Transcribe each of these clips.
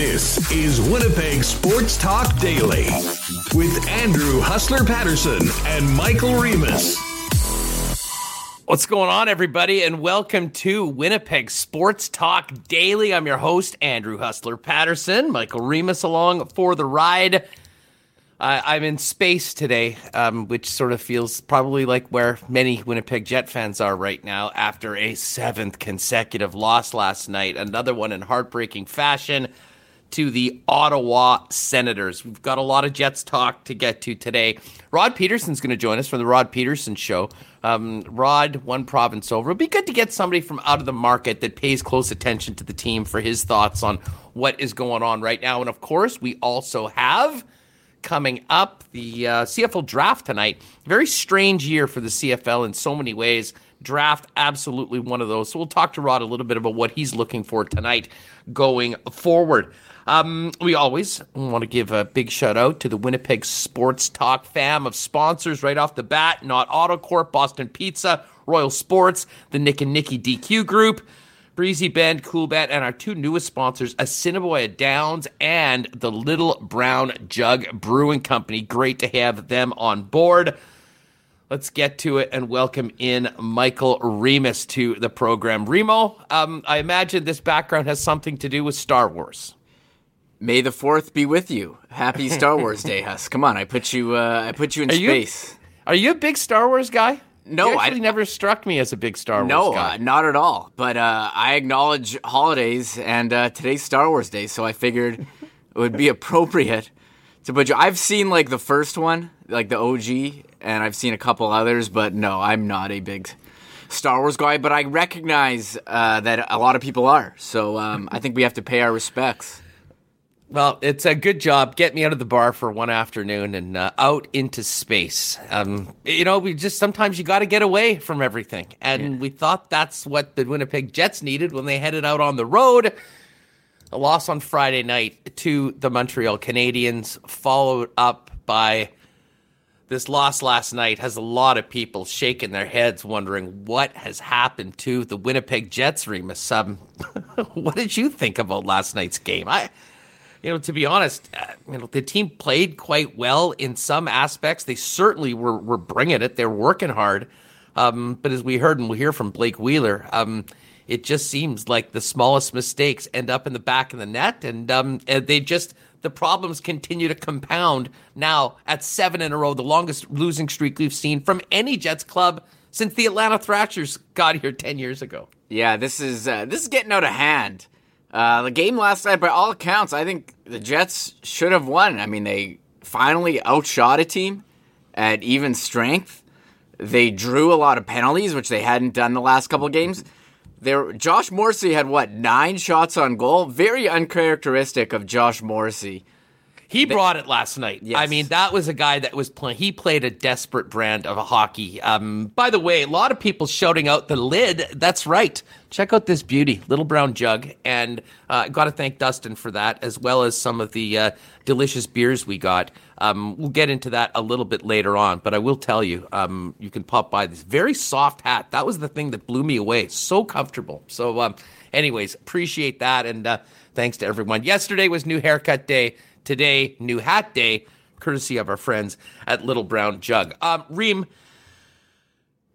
This is Winnipeg Sports Talk Daily with Andrew Hustler Paterson and Michael Remis. What's going on, everybody, and welcome to Winnipeg Sports Talk Daily. I'm your host, Andrew Hustler Paterson. Michael Remis along for the ride. Uh, I'm in space today, um, which sort of feels probably like where many Winnipeg Jet fans are right now after a seventh consecutive loss last night. Another one in heartbreaking fashion to the Ottawa Senators. We've got a lot of Jets talk to get to today. Rod Pedersen's going to join us from the Rod Pedersen Show. Um, Rod, one province over. It'd be good to get somebody from out of the market that pays close attention to the team for his thoughts on what is going on right now. And of course, we also have coming up. The uh, CFL draft tonight. Very strange year for the CFL in so many ways. Draft, absolutely one of those. So we'll talk to Rod a little bit about what he's looking for tonight going forward. Um, we always want to give a big shout out to the Winnipeg Sports Talk fam of sponsors right off the bat. Knott AutoCorp, Boston Pizza, Royal Sports, the Nick and Nicky DQ Group. Breezy Bend, Coolbet, and our two newest sponsors, Assiniboia Downs and the Little Brown Jug Brewing Company. Great to have them on board. Let's get to it and welcome in Michael Remis to the program. Remo, um, I imagine this background has something to do with Star Wars. May the Fourth be with you. Happy Star Wars Day, Huss. Come on, I put you. Uh, I put you in are space. You, are you a big Star Wars guy? No, I never struck me as a big Star Wars no, guy. Uh, not at all. But uh, I acknowledge holidays, and uh, today's Star Wars Day, so I figured it would be appropriate to put you. I've seen like the first one, like the OG, and I've seen a couple others, but no, I'm not a big Star Wars guy. But I recognize uh, that a lot of people are, so um, I think we have to pay our respects. Well, it's a good job. Get me out of the bar for one afternoon and uh, out into space. Um, you know, we just sometimes you got to get away from everything, and yeah. we thought that's what the Winnipeg Jets needed when they headed out on the road. A loss on Friday night to the Montreal Canadiens, followed up by this loss last night, has a lot of people shaking their heads, wondering what has happened to the Winnipeg Jets. Remis. um, what did you think about last night's game? I you know, to be honest, uh, you know, the team played quite well in some aspects. They certainly were were bringing it. They're working hard. Um, but as we heard and we'll hear from Blake Wheeler, um, it just seems like the smallest mistakes end up in the back of the net, and, um, and they just the problems continue to compound. Now at seven in a row, the longest losing streak we've seen from any Jets club since the Atlanta Thrashers got here ten years ago. Yeah, this is uh, this is getting out of hand. Uh, the game last night, by all accounts, I think the Jets should have won. I mean, they finally outshot a team at even strength. They drew a lot of penalties, which they hadn't done the last couple games. There, Josh Morrissey had what nine shots on goal. Very uncharacteristic of Josh Morrissey. He brought it last night. Yes. I mean, that was a guy that was playing. He played a desperate brand of hockey. Um, by the way, a lot of people shouting out the lid. That's right. Check out this beauty, little brown jug, and uh, got to thank Dustin for that, as well as some of the uh, delicious beers we got. Um, we'll get into that a little bit later on, but I will tell you, um, you can pop by this very soft hat. That was the thing that blew me away. So comfortable. So, um, anyways, appreciate that, and uh, thanks to everyone. Yesterday was new haircut day. Today, new hat day, courtesy of our friends at Little Brown Jug. Um, Reem,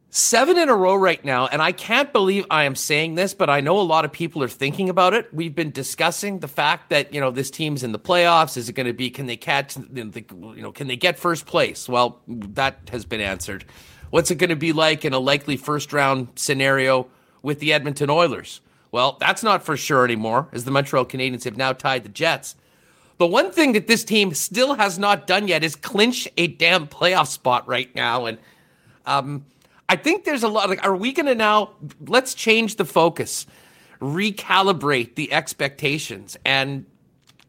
seven in a row right now, and I can't believe I am saying this, but I know a lot of people are thinking about it. We've been discussing the fact that you know this team's in the playoffs. Is it going to be? Can they catch? You know, can they get first place? Well, that has been answered. What's it going to be like in a likely first round scenario with the Edmonton Oilers? Well, that's not for sure anymore, as the Montreal Canadiens have now tied the Jets. The one thing that this team still has not done yet is clinch a damn playoff spot right now. And um, I think there's a lot. Like, are we going to now? Let's change the focus, recalibrate the expectations, and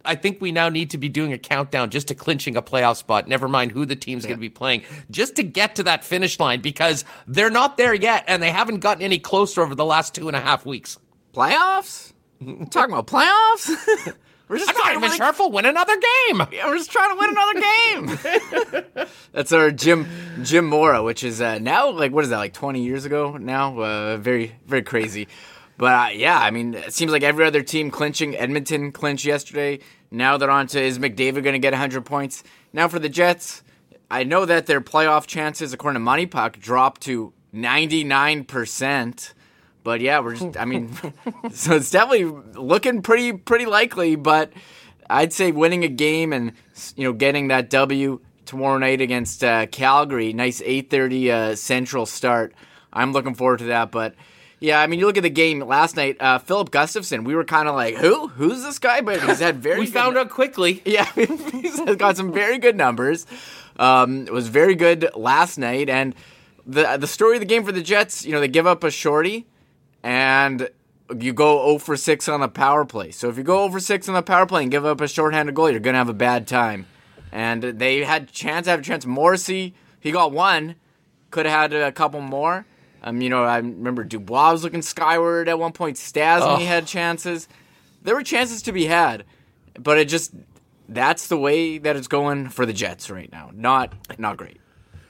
I think we now need to be doing a countdown just to clinching a playoff spot. Never mind who the team's yeah. going to be playing, just to get to that finish line because they're not there yet, and they haven't gotten any closer over the last two and a half weeks. Playoffs? talking about playoffs? We're just I'm trying not even sure if we'll win another game. Yeah, we're just trying to win another game. That's our Jim Jim Mora, which is uh, now like what is that like twenty years ago now? Uh, very very crazy. But uh, yeah, I mean, it seems like every other team clinching. Edmonton clinched yesterday. Now they're on to is McDavid going to get 100 points? Now for the Jets, I know that their playoff chances, according to MoneyPuck, dropped to 99%. But yeah, we're just, I mean, so it's definitely looking pretty, pretty likely. But I'd say winning a game and, you know, getting that W tomorrow night against uh, Calgary, nice 8.30 uh, Central start. I'm looking forward to that. But yeah, I mean, you look at the game last night. Uh, Filip Gustavsson, we were kind of like, who? Who's this guy? But he's had very. we found out quickly. Yeah, he's got some very good numbers. Um, it was very good last night, and the the story of the game for the Jets, you know, they give up a shorty, and you go 0 for 6 on the power play. So if you go 0 for 6 on the power play and give up a shorthanded goal, you're gonna have a bad time. And they had chance, have a chance. Morrissey, he got one, could have had a couple more. Um, you know, I remember Dubois was looking skyward at one point. Stastny oh. had chances. There were chances to be had, but it just that's the way that it's going for the Jets right now. Not not great.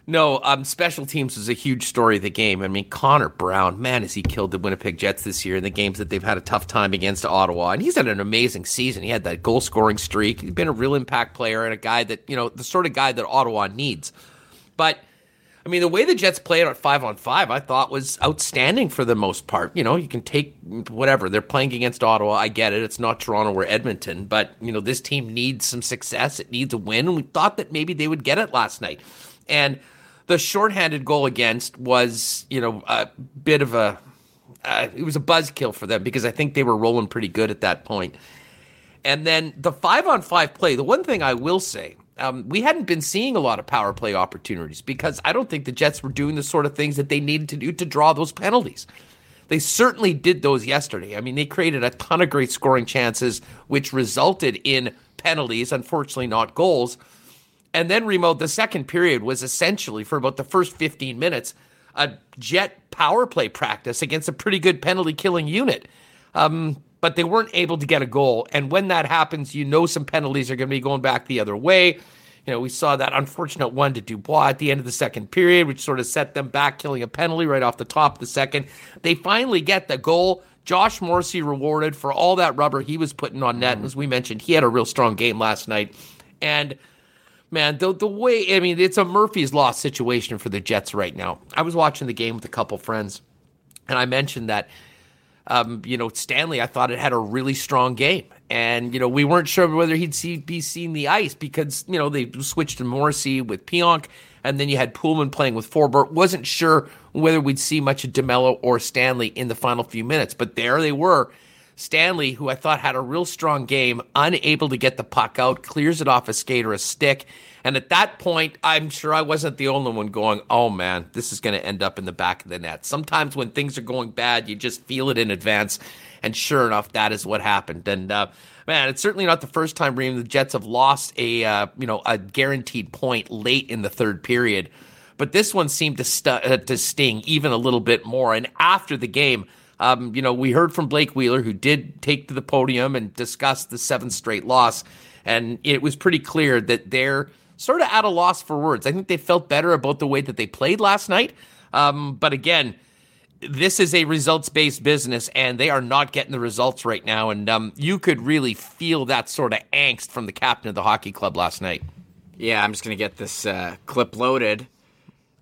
No, um, special teams was a huge story of the game. I mean, Connor Brown, man, has he killed the Winnipeg Jets this year in the games that they've had a tough time against Ottawa. And he's had an amazing season. He had that goal scoring streak. He's been a real impact player and a guy that, you know, the sort of guy that Ottawa needs. But I mean, the way the Jets played at five on five, I thought was outstanding for the most part. You know, you can take whatever they're playing against Ottawa. I get it; it's not Toronto or Edmonton, but you know, this team needs some success. It needs a win, and we thought that maybe they would get it last night. And the shorthanded goal against was, you know, a bit of a uh, it was a buzzkill for them because I think they were rolling pretty good at that point. And then the five on five play. The one thing I will say um, we hadn't been seeing a lot of power play opportunities because I don't think the Jets were doing the sort of things that they needed to do to draw those penalties. They certainly did those yesterday. I mean, they created a ton of great scoring chances, which resulted in penalties, unfortunately, not goals. And then, Remo, the second period was essentially for about the first 15 minutes a Jet power play practice against a pretty good penalty killing unit. Um, but they weren't able to get a goal. And when that happens, you know some penalties are going to be going back the other way. You know, we saw that unfortunate one to Dubois at the end of the second period, which sort of set them back, killing a penalty right off the top of the second. They finally get the goal. Josh Morrissey rewarded for all that rubber he was putting on net. And As we mentioned, he had a real strong game last night. And man, the the way I mean, it's a Murphy's Law situation for the Jets right now. I was watching the game with a couple friends, and I mentioned that um, you know, Stanley, I thought it had a really strong game. And, you know, we weren't sure whether he'd see, be seeing the ice because, you know, they switched to Morrissey with Pionk, and then you had Poolman playing with Forbort. Wasn't sure whether we'd see much of DeMelo or Stanley in the final few minutes, but there they were. Stanley, who I thought had a real strong game, unable to get the puck out, clears it off a skate or a stick, and at that point, I'm sure I wasn't the only one going, oh man, this is going to end up in the back of the net. Sometimes when things are going bad, you just feel it in advance. And sure enough, that is what happened. And, uh, man, it's certainly not the first time Reem, the Jets have lost a, uh, you know, a guaranteed point late in the third period. But this one seemed to, uh, to sting even a little bit more. And after the game, um, you know, we heard from Blake Wheeler, who did take to the podium and discuss the seventh straight loss. And it was pretty clear that they're sort of at a loss for words. I think they felt better about the way that they played last night. Um, but again, this is a results based business and they are not getting the results right now. And um, you could really feel that sort of angst from the captain of the hockey club last night. Yeah, I'm just going to get this uh, clip loaded.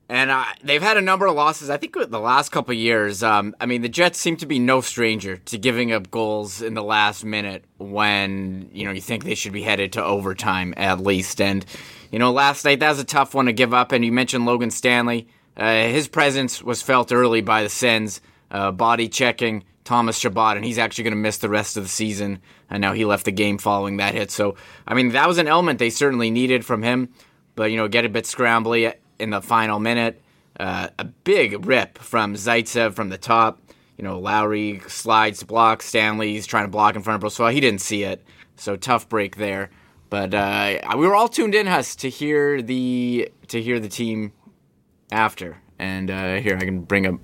And uh, they've had a number of losses. I think the last couple years. Um, I mean, the Jets seem to be no stranger to giving up goals in the last minute when you know you think they should be headed to overtime at least. And you know, last night that was a tough one to give up. And you mentioned Logan Stanley. Uh, his presence was felt early by the Sens, uh, body checking Thomas Chabot, and he's actually going to miss the rest of the season. And now he left the game following that hit. So, I mean, that was an element they certainly needed from him. But, you know, get a bit scrambly in the final minute. Uh, a big rip from Zaitsev from the top. You know, Lowry slides to block. Stanley's trying to block in front of Brossoit. He didn't see it. So tough break there. But uh, we were all tuned in, Huss, to hear the to hear the team after. And uh, here I can bring up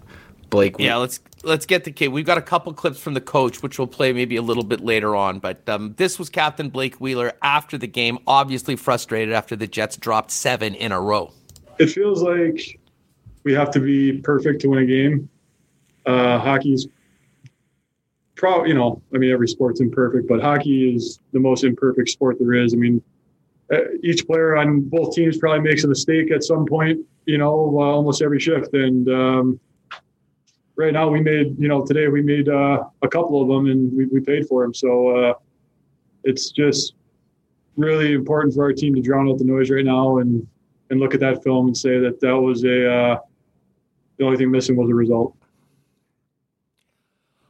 Blake. Yeah, let's let's get the kid. We've got a couple clips from the coach, which we'll play maybe a little bit later on. But um, this was Captain Blake Wheeler after the game, obviously frustrated after the Jets dropped seven in a row. It feels like we have to be perfect to win a game. Uh, hockey's pro, you know, I mean, every sport's imperfect, but hockey is the most imperfect sport there is. I mean, uh, each player on both teams probably makes a mistake at some point, you know, uh, almost every shift. And um, right now, we made, you know, today we made uh, a couple of them, and we, we paid for them. So uh, it's just really important for our team to drown out the noise right now and and look at that film and say that that was a uh, the only thing missing was a result.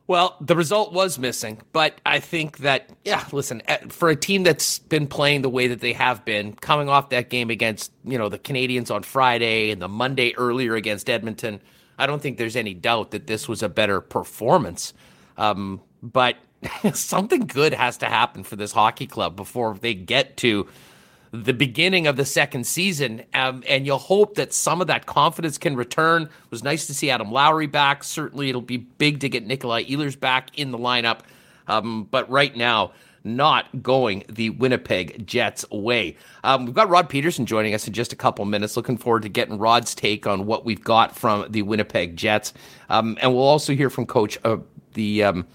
Well, the result was missing, but I think that yeah, listen, eh, for a team that's been playing the way that they have been, coming off that game against, you know, the Canadiens on Friday and the Monday earlier against Edmonton, I don't think there's any doubt that this was a better performance. Um, but something good has to happen for this hockey club before they get to the beginning of the second season, um, and you'll hope that some of that confidence can return. It was nice to see Adam Lowry back. Certainly, it'll be big to get Nikolai Ehlers back in the lineup. Um, but right now, not going the Winnipeg Jets way. Um, we've got Rod Pedersen joining us in just a couple minutes. Looking forward to getting Rod's take on what we've got from the Winnipeg Jets. Um, and we'll also hear from Coach uh, the um,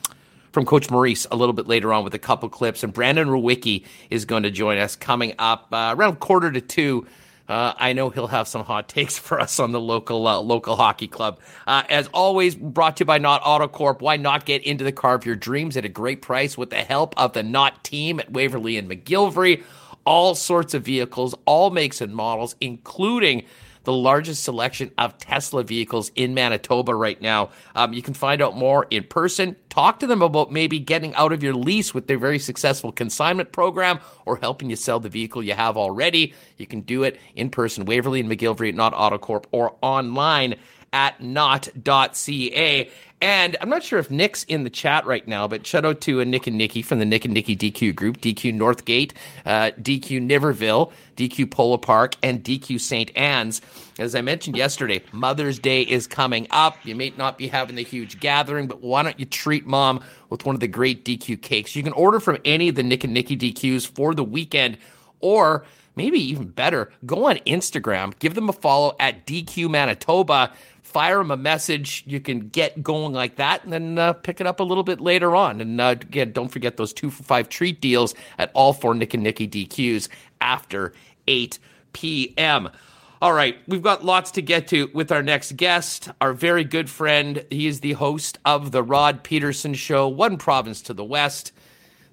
from Coach Maurice a little bit later on with a couple clips. And Brandon Rewucki is going to join us coming up uh, around quarter to two. Uh, I know he'll have some hot takes for us on the local uh, local hockey club. Uh, as always, brought to you by Knott Autocorp. Why not get into the car of your dreams at a great price with the help of the Knott team at Waverly and McGillivray? All sorts of vehicles, all makes and models, including the largest selection of Tesla vehicles in Manitoba right now. Um, you can find out more in person. Talk to them about maybe getting out of your lease with their very successful consignment program or helping you sell the vehicle you have already. You can do it in person, Waverly and McGillivray, Knott Autocorp, or online at knott.ca. And I'm not sure if Nick's in the chat right now, but shout out to uh, Nick and Nikki from the Nick and Nikki DQ group, DQ Northgate, uh, DQ Niverville, DQ Polo Park, and DQ St. Anne's. As I mentioned yesterday, Mother's Day is coming up. You may not be having the huge gathering, but why don't you treat mom with one of the great DQ cakes? You can order from any of the Nick and Nikki DQs for the weekend, or maybe even better, go on Instagram, give them a follow at DQ Manitoba fire them a message. You can get going like that and then uh, pick it up a little bit later on. And uh, again, don't forget those two for five treat deals at all four Nick and Nikki DQs after 8 p.m. All right, we've got lots to get to with our next guest, our very good friend. He is the host of the Rod Pedersen Show, one province to the west,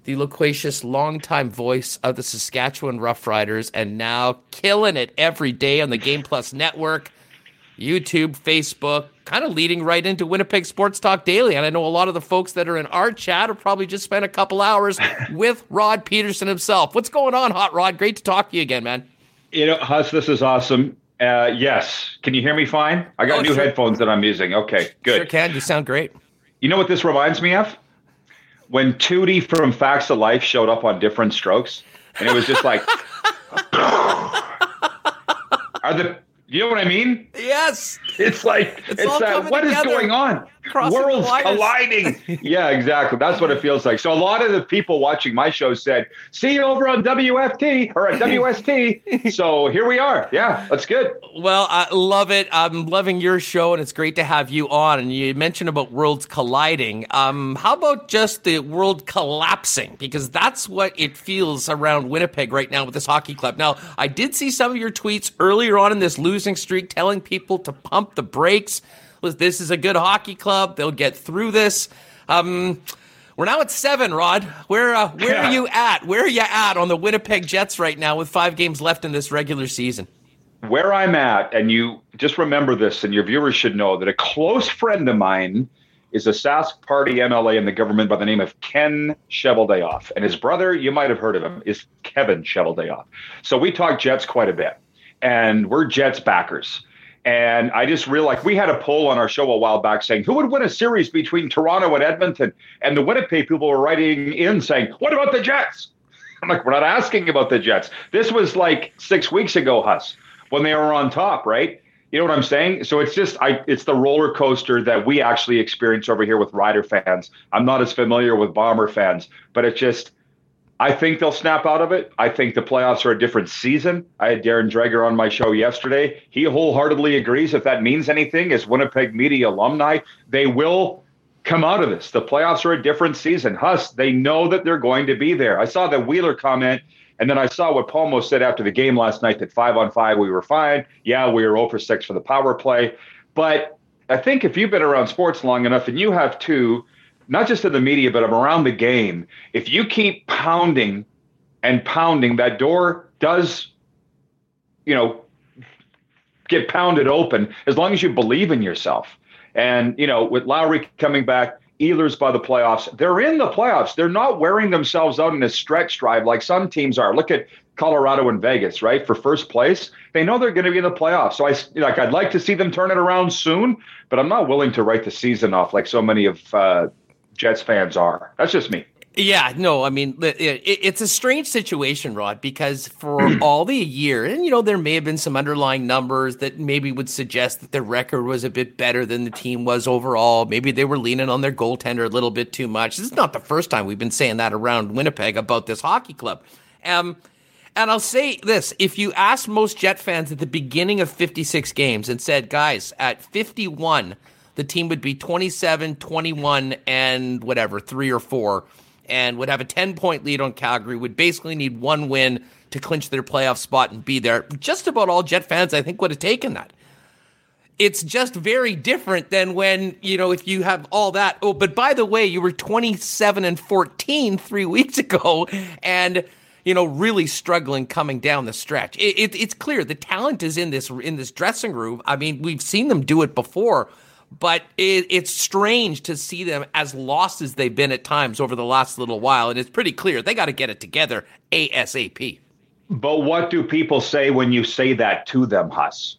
the loquacious longtime voice of the Saskatchewan Roughriders, and now killing it every day on the Game Plus Network. YouTube, Facebook, kind of leading right into Winnipeg Sports Talk Daily. And I know a lot of the folks that are in our chat have probably just spent a couple hours with Rod Pedersen himself. What's going on, Hot Rod? Great to talk to you again, man. You know, Huss, this is awesome. Uh, yes. Can you hear me fine? I got oh, new sure. headphones that I'm using. Okay, good. Sure can. You sound great. You know what this reminds me of? When Tootie from Facts of Life showed up on different strokes, and it was just like, are the you know what I mean? Yes. It's like it's, it's that what is going on? Worlds colliding. yeah, exactly. That's what it feels like. So a lot of the people watching my show said, "See you over on WFT or at WST." so here we are. Yeah, that's good. Well, I love it. I'm loving your show, and it's great to have you on. And you mentioned about worlds colliding. Um, how about just the world collapsing? Because that's what it feels around Winnipeg right now with this hockey club. Now, I did see some of your tweets earlier on in this losing streak, telling people to pump the brakes this is a good hockey club. They'll get through this. Um, we're now at seven, Rod. Where uh, where are you at? Where are you at on the Winnipeg Jets right now with five games left in this regular season? Where I'm at, and you just remember this, and your viewers should know that a close friend of mine is a Sask Party MLA in the government by the name of Ken Cheveldayoff. And his brother, you might have heard of him, is Kevin Cheveldayoff. So we talk Jets quite a bit, and we're Jets backers. And I just realized we had a poll on our show a while back saying who would win a series between Toronto and Edmonton. And the Winnipeg people were writing in saying, What about the Jets? I'm like, We're not asking about the Jets. This was like six weeks ago, Huss, when they were on top, right? You know what I'm saying? So it's just I it's the roller coaster that we actually experience over here with Rider fans. I'm not as familiar with Bomber fans, but it's just I think they'll snap out of it. I think the playoffs are a different season. I had Darren Dreger on my show yesterday. He wholeheartedly agrees if that means anything as Winnipeg media alumni, they will come out of this. The playoffs are a different season. Huss, they know that they're going to be there. I saw the Wheeler comment, and then I saw what Pomo said after the game last night that five on five, we were fine. Yeah, we were 0 for 6 for the power play. But I think if you've been around sports long enough, and you have too, not just in the media, but around the game, if you keep pounding and pounding, that door does, you know, get pounded open as long as you believe in yourself. And, you know, with Lowry coming back, Ehlers by the playoffs, they're in the playoffs. They're not wearing themselves out in a stretch drive like some teams are. Look at Colorado and Vegas, right? For first place, they know they're going to be in the playoffs. So I like I'd like to see them turn it around soon, but I'm not willing to write the season off like so many of uh, Jets fans are. That's just me. Yeah, no, I mean, it's a strange situation, Rod, because for all the year, and you know, there may have been some underlying numbers that maybe would suggest that their record was a bit better than the team was overall. Maybe they were leaning on their goaltender a little bit too much. This is not the first time we've been saying that around Winnipeg about this hockey club. Um, and I'll say this if you asked most Jet fans at the beginning of 56 games and said, guys, at 51, the team would be 27, 21, and whatever, three or four and would have a 10 point lead on Calgary, would basically need one win to clinch their playoff spot and be there. Just about all Jet fans, I think, would have taken that. It's just very different than when, you know, if you have all that. Oh, but by the way, you were 27 and 14 three weeks ago and, you know, really struggling coming down the stretch. It, it, it's clear the talent is in this in this dressing room. I mean, we've seen them do it before but it, it's strange to see them as lost as they've been at times over the last little while. And it's pretty clear they got to get it together ASAP. But what do people say when you say that to them, Huss?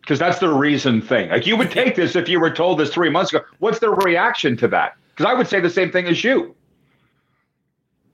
Because that's the reason thing. Like you would take this if you were told this three months ago. What's their reaction to that? Because I would say the same thing as you.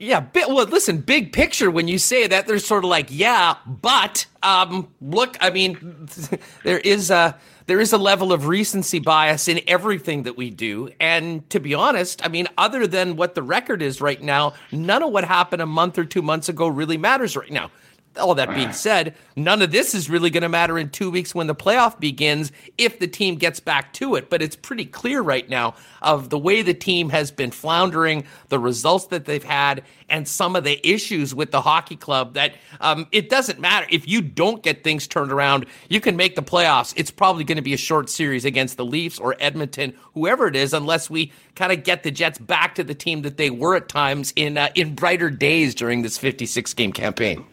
Yeah, bit, well, listen, big picture. When you say that, they're sort of like, yeah, but um, look, I mean, there is a there is a level of recency bias in everything that we do. And to be honest, I mean, other than what the record is right now, none of what happened a month or two months ago really matters right now all that being said, none of this is really going to matter in two weeks when the playoff begins if the team gets back to it. But it's pretty clear right now of the way the team has been floundering, the results that they've had, and some of the issues with the hockey club that um, it doesn't matter. If you don't get things turned around, you can make the playoffs. It's probably going to be a short series against the Leafs or Edmonton, whoever it is, unless we kind of get the Jets back to the team that they were at times in, uh, in brighter days during this 56 game campaign.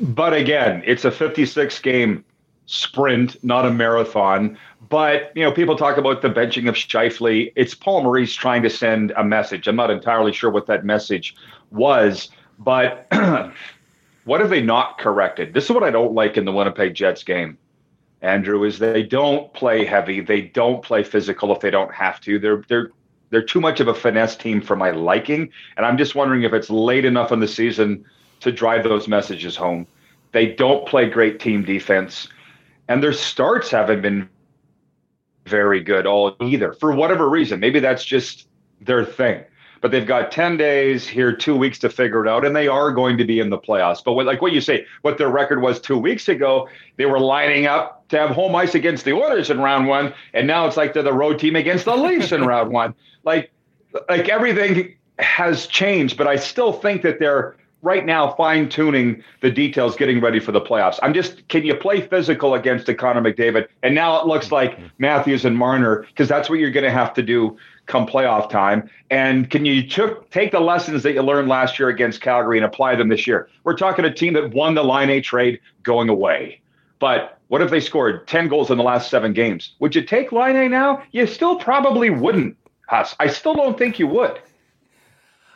But again, it's a 56 game sprint, not a marathon. But you know, people talk about the benching of Scheifele. It's Paul Maurice trying to send a message. I'm not entirely sure what that message was, but what have they not corrected? This is what I don't like in the Winnipeg Jets game. Andrew is they don't play heavy. They don't play physical if they don't have to. They're they're they're too much of a finesse team for my liking. And I'm just wondering if it's late enough in the season to drive those messages home. They don't play great team defense, and their starts haven't been very good all either for whatever reason. Maybe that's just their thing. But they've got 10 days here, two weeks to figure it out, and they are going to be in the playoffs. But what, like what you say, what their record was two weeks ago, they were lining up to have home ice against the Oilers in round one, and now it's like they're the road team against the Leafs in round one. Like, like everything has changed, but I still think that they're right now fine tuning the details, getting ready for the playoffs. I'm just, can you play physical against a Connor McDavid? And now it looks like mm-hmm. Matthews and Marner, because that's what you're going to have to do come playoff time. And can you took, take the lessons that you learned last year against Calgary and apply them this year? We're talking a team that won the Laine trade going away. But what if they scored 10 goals in the last seven games? Would you take Laine now? You still probably wouldn't, Huss. I still don't think you would.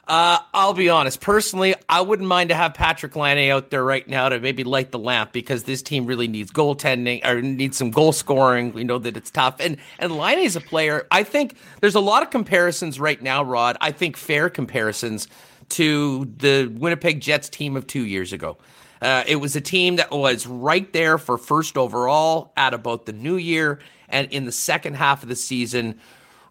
Uh, I'll be honest. Personally, I wouldn't mind to have Patrick Laine out there right now to maybe light the lamp because this team really needs goaltending or needs some goal scoring. We know that it's tough. And and Laine is a player. I think there's a lot of comparisons right now, Rod. I think fair comparisons to the Winnipeg Jets team of two years ago. Uh, it was a team that was right there for first overall at about the new year, and in the second half of the season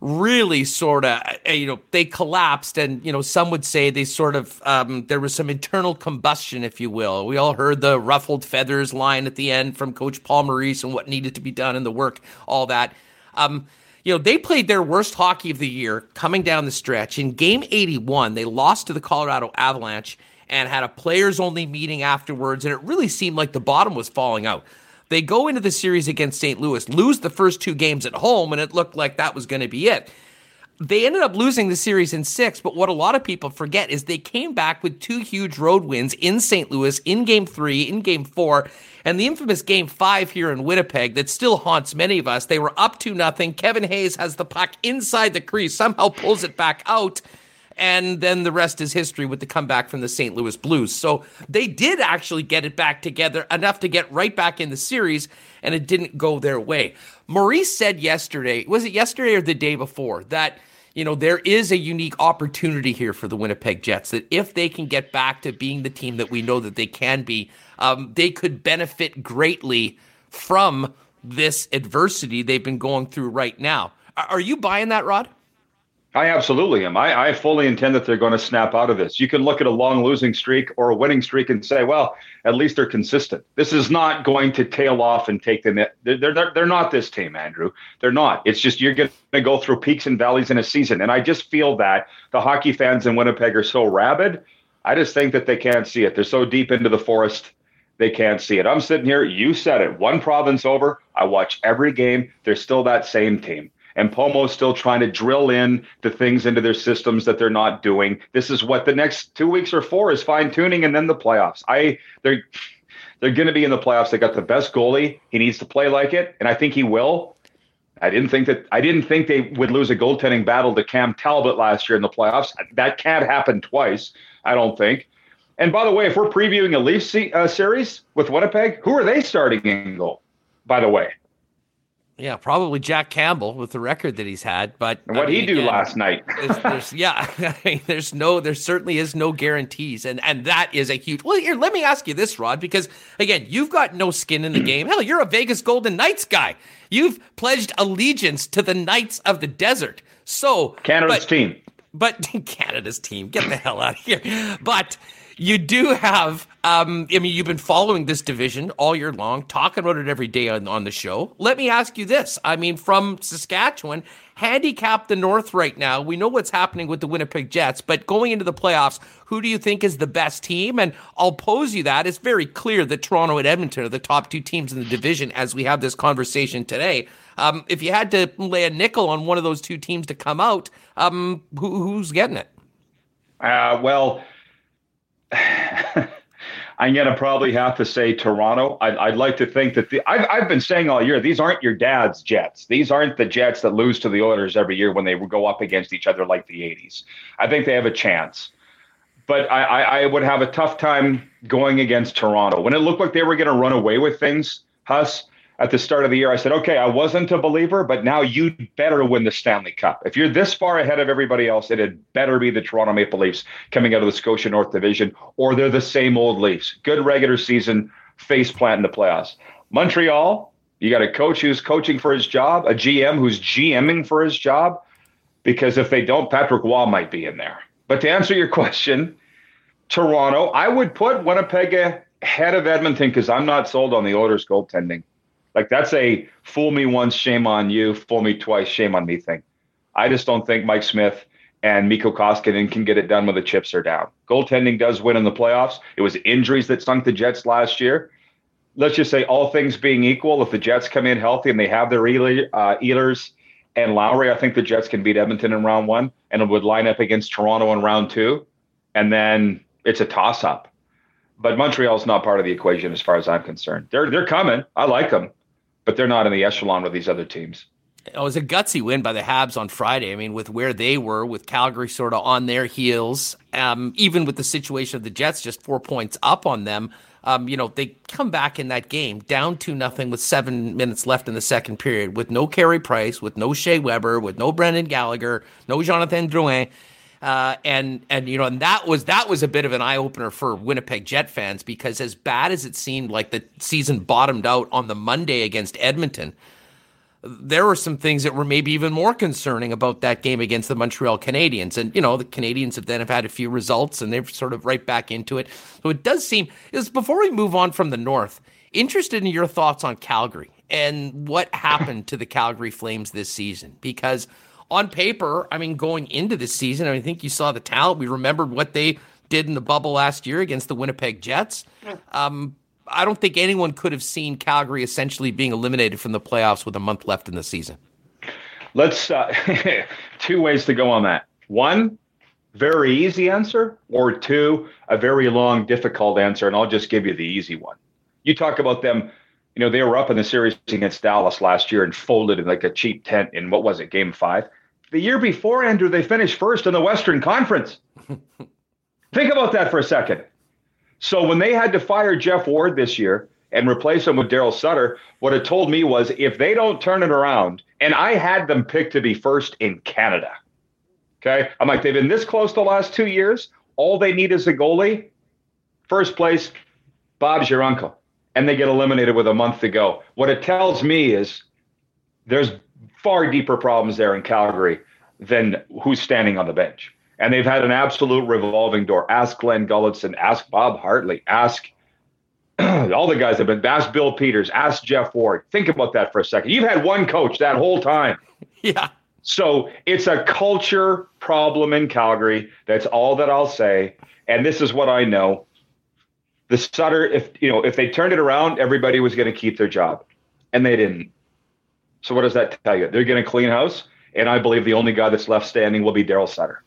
really sort of eh, you know they collapsed and you know some would say they sort of um, there was some internal combustion if you will we all heard the ruffled feathers line at the end from coach paul maurice and what needed to be done in the work all that um, you know, they played their worst hockey of the year coming down the stretch. In game 81, they lost to the Colorado Avalanche and had a players only meeting afterwards, and it really seemed like the bottom was falling out. They go into the series against St. Louis, lose the first two games at home, and it looked like that was going to be it. They ended up losing the series in six, but what a lot of people forget is they came back with two huge road wins in St. Louis in game three, in game four, and the infamous game five here in Winnipeg that still haunts many of us. They were up to nothing. Kevin Hayes has the puck inside the crease, somehow pulls it back out and then the rest is history with the comeback from the St. Louis Blues. So they did actually get it back together enough to get right back in the series, and it didn't go their way. Maurice said yesterday, was it yesterday or the day before, that you know there is a unique opportunity here for the Winnipeg Jets that if they can get back to being the team that we know that they can be, um, they could benefit greatly from this adversity they've been going through right now. Are you buying that, Rod? I absolutely am. I, I, fully intend that they're going to snap out of this. You can look at a long losing streak or a winning streak and say, well, at least they're consistent. This is not going to tail off and take them. They're, they're, they're not this team, Andrew. They're not. It's just you're going to go through peaks and valleys in a season. And I just feel that the hockey fans in Winnipeg are so rabid. I just think that they can't see it. They're so deep into the forest they can't see it. I'm sitting here. You said it. One province over. I watch every game. They're still that same team and Pomo's still trying to drill in the things into their systems that they're not doing. This is what the next two weeks are for is fine tuning and then the playoffs. I they're they're going to be in the playoffs. They got the best goalie. He needs to play like it, and I think he will. I didn't think that I didn't think they would lose a goaltending battle to Cam Talbot last year in the playoffs. That can't happen twice. I don't think. And by the way, if we're previewing a Leafs uh, series with Winnipeg, who are they starting in goal? By the way, yeah, probably Jack Campbell with the record that he's had. But what he do again, last night? there's, there's, yeah, I mean, there's no, there certainly is no guarantees, and and that is a huge. Well, here, let me ask you this, Rod, because again, you've got no skin in the game. Hell, you're a Vegas Golden Knights guy. You've pledged allegiance to the Knights of the Desert. So Canada's but, team, but Canada's team, get the hell out of here. But you do have um, I mean, you've been following this division all year long, talking about it every day on, on the show. Let me ask you this. I mean, from Saskatchewan, handicap the North right now. We know what's happening with the Winnipeg Jets, but going into the playoffs, who do you think is the best team? And I'll pose you that. It's very clear that Toronto and Edmonton are the top two teams in the division as we have this conversation today. Um, if you had to lay a nickel on one of those two teams to come out, um, who, who's getting it? Uh, well, I'm going to probably have to say Toronto. I'd, I'd like to think that the, I've, I've been saying all year, these aren't your dad's Jets. These aren't the Jets that lose to the Oilers every year when they go up against each other like the 80s. I think they have a chance. But I, I, I would have a tough time going against Toronto. When it looked like they were going to run away with things, Huss, at the start of the year, I said, okay, I wasn't a believer, but now you'd better win the Stanley Cup. If you're this far ahead of everybody else, it had better be the Toronto Maple Leafs coming out of the Scotia North Division, or they're the same old Leafs. Good regular season, face plant in the playoffs. Montreal, you got a coach who's coaching for his job, a GM who's GMing for his job, because if they don't, Patrick Roy might be in there. But to answer your question, Toronto, I would put Winnipeg ahead of Edmonton because I'm not sold on the Oilers goaltending. Like that's a fool me once, shame on you, fool me twice, shame on me thing. I just don't think Mike Smith and Mikko Koskinen can get it done when the chips are down. Goaltending does win in the playoffs. It was injuries that sunk the Jets last year. Let's just say all things being equal, if the Jets come in healthy and they have their uh, Ehlers and Lowry, I think the Jets can beat Edmonton in round one and it would line up against Toronto in round two. And then it's a toss up. But Montreal's not part of the equation as far as I'm concerned. They're they're coming. I like them but they're not in the echelon with these other teams. It was a gutsy win by the Habs on Friday. I mean, with where they were, with Calgary sort of on their heels, um, even with the situation of the Jets just four points up on them. Um, you know, they come back in that game down to nothing with seven minutes left in the second period, with no Carey Price, with no Shea Weber, with no Brendan Gallagher, no Jonathan Drouin. Uh, and and you know, and that was that was a bit of an eye opener for Winnipeg Jet fans because as bad as it seemed like the season bottomed out on the Monday against Edmonton, there were some things that were maybe even more concerning about that game against the Montreal Canadiens. And you know, the Canadiens have then have had a few results and they're sort of right back into it. So it does seem is before we move on from the North, interested in your thoughts on Calgary and what happened to the Calgary Flames this season. Because on paper, I mean, going into this season, I, mean, I think you saw the talent. We remembered what they did in the bubble last year against the Winnipeg Jets. Um, I don't think anyone could have seen Calgary essentially being eliminated from the playoffs with a month left in the season. Let's uh, two ways to go on that. One, very easy answer, or two, a very long, difficult answer. And I'll just give you the easy one. You talk about them, you know, they were up in the series against Dallas last year and folded in like a cheap tent in what was it, game five? The year before, Andrew, they finished first in the Western Conference. Think about that for a second. So when they had to fire Geoff Ward this year and replace him with Daryl Sutter, what it told me was if they don't turn it around, and I had them picked to be first in Canada. Okay. I'm like, they've been this close the last two years. All they need is a goalie. First place, Bob's your uncle. And they get eliminated with a month to go. What it tells me is there's far deeper problems there in Calgary than who's standing on the bench. And they've had an absolute revolving door. Ask Glen Gulutzan, ask Bob Hartley, ask all the guys have been, ask Bill Peters, ask Geoff Ward. Think about that for a second. You've had one coach that whole time. Yeah. So it's a culture problem in Calgary. That's all that I'll say. And this is what I know. The Sutter, if you know, if they turned it around, everybody was going to keep their job, and they didn't. So what does that tell you? They're going to clean house, and I believe the only guy that's left standing will be Daryl Sutter.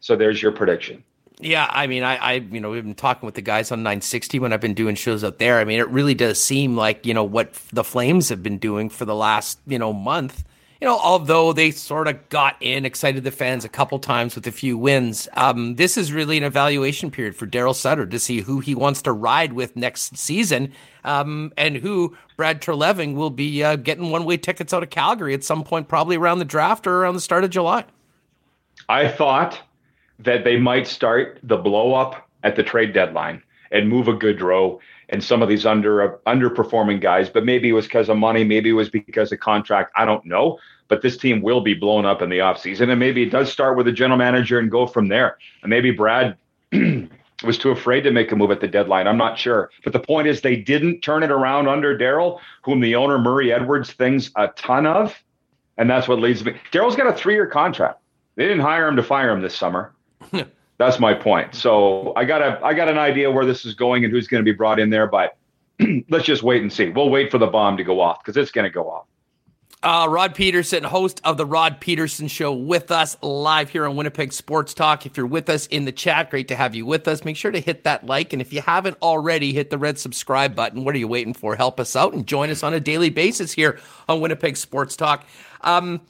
So there's your prediction. Yeah, I mean, I, I, you know, we've been talking with the guys on 960 when I've been doing shows out there. I mean, it really does seem like you know what the Flames have been doing for the last you know month you know, although they sort of got in, excited the fans a couple times with a few wins, um, this is really an evaluation period for Daryl Sutter to see who he wants to ride with next season um, and who Brad Treliving will be uh, getting one way tickets out of Calgary at some point, probably around the draft or around the start of July. I thought that they might start the blow up at the trade deadline and move a Gaudreau and some of these under underperforming guys. But maybe it was because of money, maybe it was because of contract. I don't know. But this team will be blown up in the offseason. And maybe it does start with a general manager and go from there. And maybe Brad was too afraid to make a move at the deadline. I'm not sure. But the point is, they didn't turn it around under Daryl, whom the owner, Murray Edwards, thinks a ton of. And that's what leads me. Daryl's got a three year contract. They didn't hire him to fire him this summer. That's my point. So I got a I got an idea where this is going and who's going to be brought in there, but let's just wait and see. We'll wait for the bomb to go off because it's going to go off. Uh, Rod Pedersen, host of the Rod Pedersen Show, with us live here on Winnipeg Sports Talk. If you're with us in the chat, great to have you with us. Make sure to hit that like, and if you haven't already, hit the red subscribe button. What are you waiting for? Help us out and join us on a daily basis here on Winnipeg Sports Talk. Um,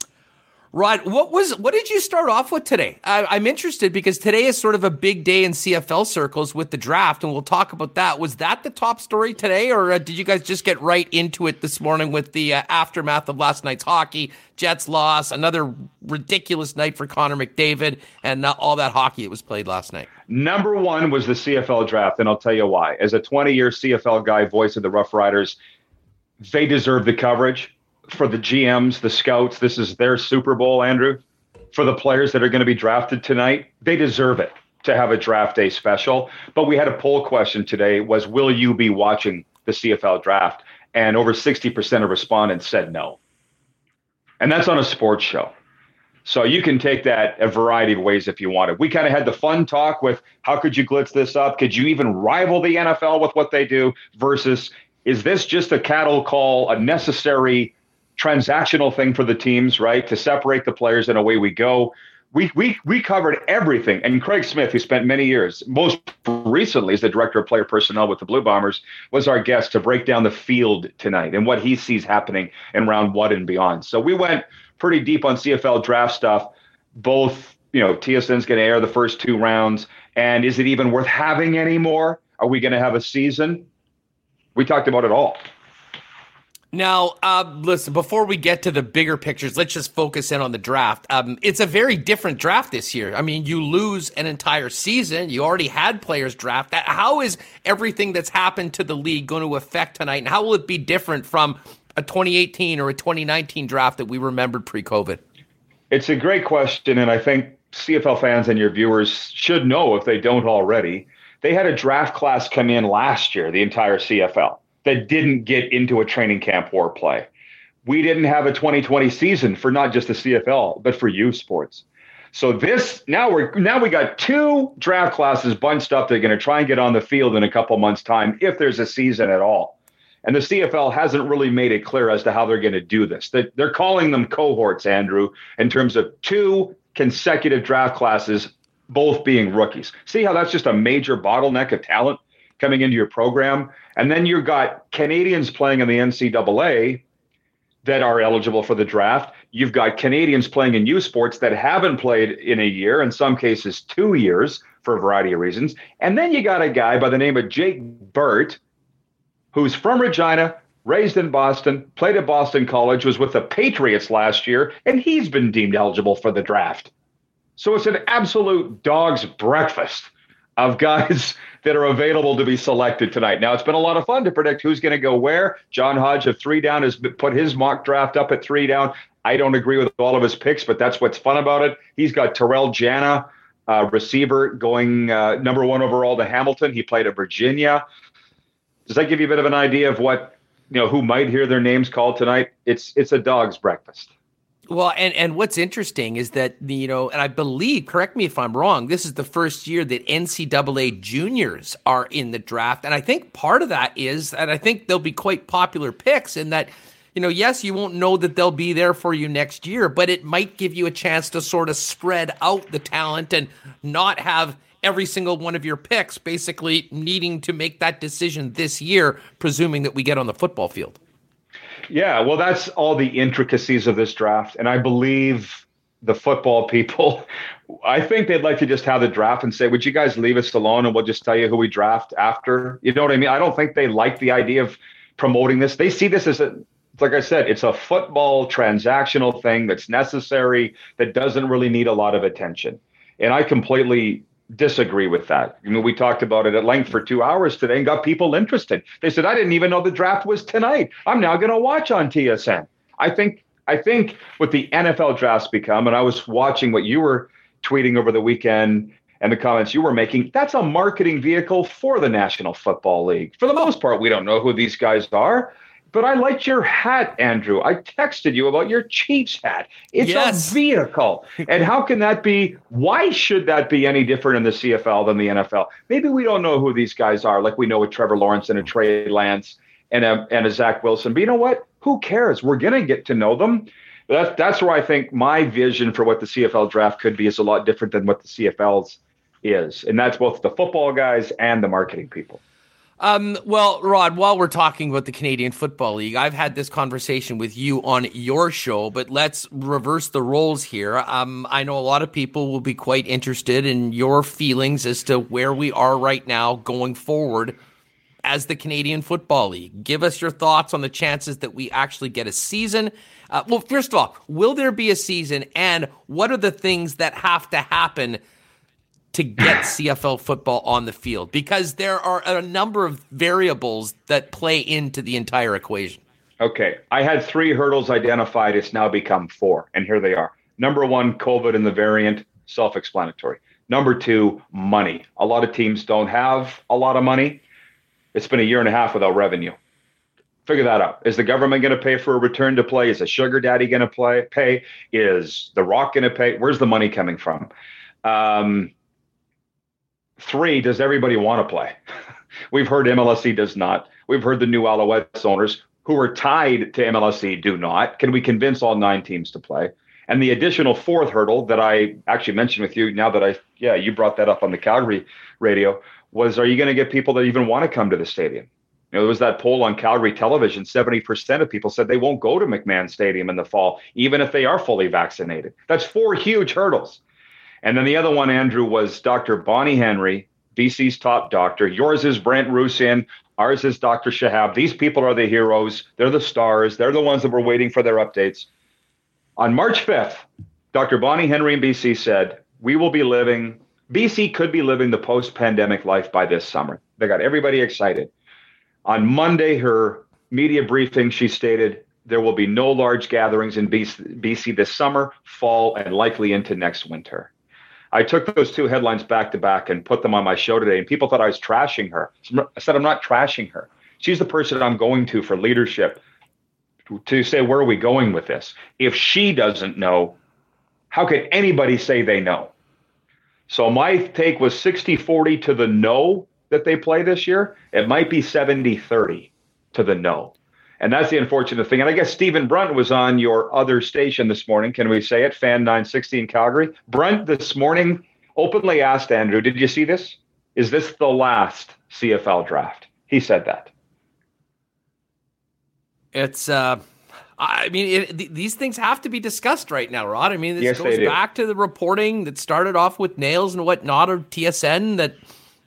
Rod, what was what did you start off with today? I, am interested because today is sort of a big day in CFL circles with the draft, and we'll talk about that. Was that the top story today, or uh, did you guys just get right into it this morning with the uh, aftermath of last night's hockey? Jets loss, another ridiculous night for Connor McDavid, and uh, all that hockey that was played last night. Number one was the CFL draft, and I'll tell you why. As a 20 year CFL guy, voice of the Roughriders, they deserve the coverage for the GMs, the scouts, this is their Super Bowl, Andrew. For the players that are going to be drafted tonight, they deserve it to have a draft day special. But we had a poll question today was will you be watching the CFL draft? And over 60% of respondents said no. And that's on a sports show. So you can take that a variety of ways if you wanted. We kind of had the fun talk with how could you glitz this up? Could you even rival the NFL with what they do versus is this just a cattle call, a necessary transactional thing for the teams, right? To separate the players and away we go. We, we, we covered everything. And Craig Smith, who spent many years, most recently as the director of player personnel with the Blue Bombers, was our guest to break down the field tonight and what he sees happening in round one and beyond. So we went pretty deep on CFL draft stuff. Both, you know, TSN's going to air the first two rounds. And is it even worth having anymore? Are we going to have a season? We talked about it all. Now, uh, listen, before we get to the bigger pictures, let's just focus in on the draft. Um, it's a very different draft this year. I mean, you lose an entire season. You already had players draft. How is everything that's happened to the league going to affect tonight? And how will it be different from a 2018 or a 2019 draft that we remembered pre COVID? It's a great question. And I think CFL fans and your viewers should know if they don't already. They had a draft class come in last year, the entire CFL that didn't get into a training camp or play. We didn't have a 2020 season for not just the CFL, but for youth sports. So this now we're now we got two draft classes bunched up. They're going to try and get on the field in a couple months' time if there's a season at all. And the CFL hasn't really made it clear as to how they're going to do this. They're calling them cohorts, Andrew, in terms of two consecutive draft classes, both being rookies. See how that's just a major bottleneck of talent coming into your program? And then you've got Canadians playing in the NCAA that are eligible for the draft. You've got Canadians playing in U sports that haven't played in a year, in some cases, two years for a variety of reasons. And then you got a guy by the name of Jake Burt who's from Regina, raised in Boston, played at Boston College, was with the Patriots last year, and he's been deemed eligible for the draft. So it's an absolute dog's breakfast of guys that are available to be selected tonight. Now, it's been a lot of fun to predict who's going to go where. John Hodge of three down has put his mock draft up at three down. I don't agree with all of his picks, but that's what's fun about it. He's got Terrell Jana, uh, receiver, going uh, number one overall to Hamilton. He played at Virginia. Does that give you a bit of an idea of what you know who might hear their names called tonight? It's it's a dog's breakfast. Well, and and what's interesting is that you know, and I believe, correct me if I'm wrong, this is the first year that NCAA juniors are in the draft, and I think part of that is, and I think they'll be quite popular picks in that. You know, yes, you won't know that they'll be there for you next year, but it might give you a chance to sort of spread out the talent and not have every single one of your picks basically needing to make that decision this year, presuming that we get on the football field. Yeah, well, that's all the intricacies of this draft. And I believe the football people, I think they'd like to just have the draft and say, would you guys leave us alone and we'll just tell you who we draft after? You know what I mean? I don't think they like the idea of promoting this. They see this as a, like I said, it's a football transactional thing that's necessary that doesn't really need a lot of attention. And I completely disagree with that. I mean, we talked about it at length for two hours today and got people interested. They said, I didn't even know the draft was tonight. I'm now going to watch on TSN. I think, I think what the NFL drafts become, and I was watching what you were tweeting over the weekend and the comments you were making, that's a marketing vehicle for the National Football League. For the oh. most part, we don't know who these guys are. But I liked your hat, Andrew. I texted you about your Chiefs hat. It's yes. a vehicle. and how can that be? Why should that be any different in the CFL than the NFL? Maybe we don't know who these guys are, like we know with Trevor Lawrence and a Trey Lance and a, and a Zach Wilson. But you know what? Who cares? We're going to get to know them. That's, that's where I think my vision for what the CFL draft could be is a lot different than what the CFL's is. And that's both the football guys and the marketing people. Um, well, Rod, while we're talking about the Canadian Football League, I've had this conversation with you on your show, but let's reverse the roles here. Um, I know a lot of people will be quite interested in your feelings as to where we are right now going forward as the Canadian Football League. Give us your thoughts on the chances that we actually get a season. Uh, well, first of all, will there be a season, and what are the things that have to happen to get CFL football on the field because there are a number of variables that play into the entire equation. Okay. I had three hurdles identified. It's now become four, and here they are. Number one, COVID and the variant, self explanatory. Number two, money. A lot of teams don't have a lot of money. It's been a year and a half without revenue. Figure that out. Is the government going to pay for a return to play? Is a sugar daddy going to play pay? Is the Rock going to pay? Where's the money coming from? Um, Three, does everybody want to play? We've heard MLSE does not. We've heard the new Alouettes owners who are tied to MLSE do not. Can we convince all nine teams to play? And the additional fourth hurdle that I actually mentioned with you now that I, yeah, you brought that up on the Calgary radio was are you going to get people that even want to come to the stadium? You know, there was that poll on Calgary television. 70% of people said they won't go to McMahon Stadium in the fall, even if they are fully vaccinated. That's four huge hurdles. And then the other one, Andrew, was Dr. Bonnie Henry, BC's top doctor. Yours is Brent Roussin. Ours is Dr. Shahab. These people are the heroes. They're the stars. They're the ones that we're waiting for their updates. On March 5th, Dr. Bonnie Henry in BC said, We will be living, BC could be living the post pandemic life by this summer. They got everybody excited. On Monday, her media briefing, she stated, There will be no large gatherings in BC, BC this summer, fall, and likely into next winter. I took those two headlines back to back and put them on my show today, and people thought I was trashing her. I said, I'm not trashing her. She's the person I'm going to for leadership to say, where are we going with this? If she doesn't know, how could anybody say they know? So my take was 60 40 to the no that they play this year. It might be 70 30 to the no. And that's the unfortunate thing. And I guess Stephen Brunt was on your other station this morning. Can we say it? Fan 960 in Calgary. Brunt this morning openly asked Andrew, Did you see this? Is this the last CFL draft? He said that. It's, uh, I mean, it, th- these things have to be discussed right now, Rod. I mean, this yes, goes back to the reporting that started off with Naylor and whatnot of TSN that,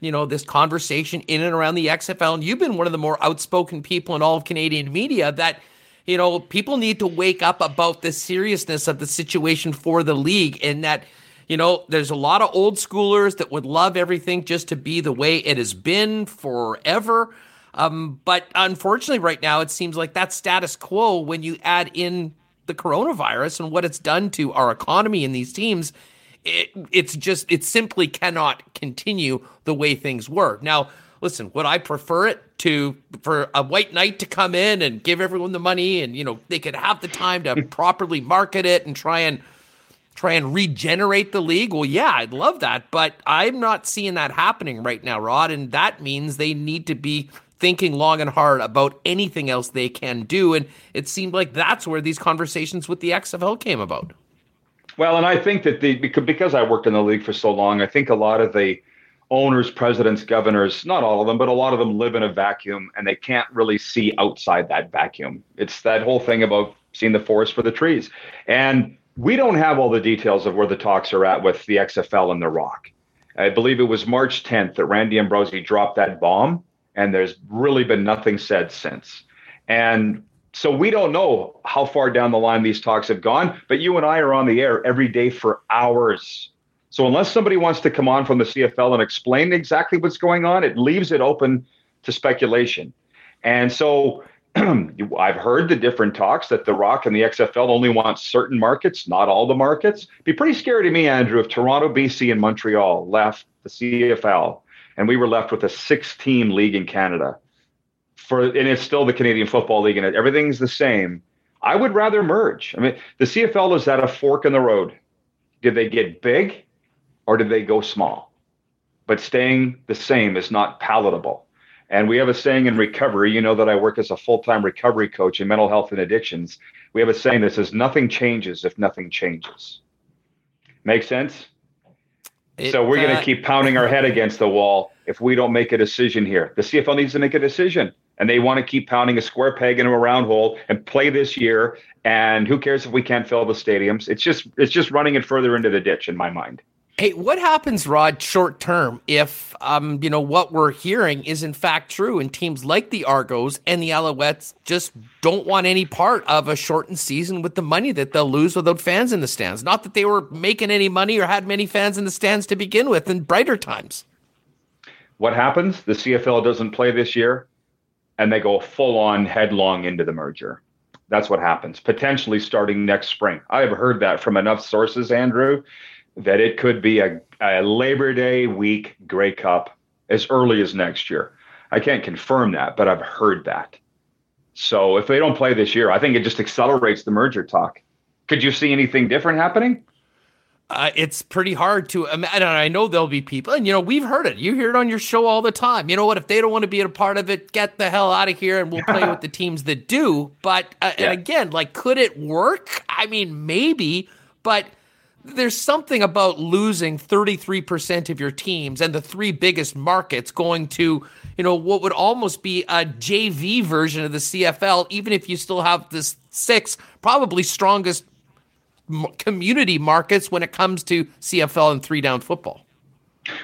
you know, this conversation in and around the XFL. And you've been one of the more outspoken people in all of Canadian media that, you know, people need to wake up about the seriousness of the situation for the league and that, you know, there's a lot of old schoolers that would love everything just to be the way it has been forever. Um, but unfortunately, right now, it seems like that status quo when you add in the coronavirus and what it's done to our economy and these teams. It, it's just, it simply cannot continue the way things were. Now, listen, would I prefer it to for a white knight to come in and give everyone the money and you know they could have the time to properly market it and try and try and regenerate the league? Well, yeah, I'd love that, but I'm not seeing that happening right now, Rod, and that means they need to be thinking long and hard about anything else they can do. And it seemed like that's where these conversations with the XFL came about. Well, and I think that the because I worked in the league for so long, I think a lot of the owners, presidents, governors, not all of them, but a lot of them live in a vacuum and they can't really see outside that vacuum. It's that whole thing about seeing the forest for the trees. And we don't have all the details of where the talks are at with the XFL and the Rock. I believe it was March 10th that Randy Ambrosie dropped that bomb and there's really been nothing said since. And so we don't know how far down the line these talks have gone, but you and I are on the air every day for hours. So unless somebody wants to come on from the CFL and explain exactly what's going on, it leaves it open to speculation. And so I've heard the different talks that the Rock and the XFL only want certain markets, not all the markets. Be pretty scary to me, Andrew, if Toronto, BC, and Montreal left the CFL and we were left with a six-team league in Canada. For and it's still the Canadian Football League, and everything's the same. I would rather merge. I mean, the CFL is at a fork in the road. Did they get big, or did they go small? But staying the same is not palatable. And we have a saying in recovery. You know that I work as a full-time recovery coach in mental health and addictions. We have a saying that says nothing changes if nothing changes. Make sense? It, so we're uh, going to keep pounding our head against the wall if we don't make a decision here. The CFL needs to make a decision, and they want to keep pounding a square peg into a round hole and play this year. And who cares if we can't fill the stadiums? It's just it's just running it further into the ditch in my mind. Hey, what happens, Rod, short term, if um, you know what we're hearing is in fact true, and teams like the Argos and the Alouettes just don't want any part of a shortened season with the money that they'll lose without fans in the stands. Not that they were making any money or had many fans in the stands to begin with in brighter times. What happens? The CFL doesn't play this year, and they go full on headlong into the merger. That's what happens, potentially starting next spring. I've heard that from enough sources, Andrew, that it could be a, a Labor Day week Grey Cup as early as next year. I can't confirm that, but I've heard that. So if they don't play this year, I think it just accelerates the merger talk. Could you see anything different happening? Uh, it's pretty hard to imagine. I know there'll be people, and you know, we've heard it. You hear it on your show all the time. You know what? If they don't want to be a part of it, get the hell out of here and we'll play with the teams that do. But, uh, yeah. and again, like, could it work? I mean, maybe, but there's something about losing 33% of your teams and the three biggest markets going to, you know, what would almost be a JV version of the CFL, even if you still have this six probably strongest community markets when it comes to CFL and three down football.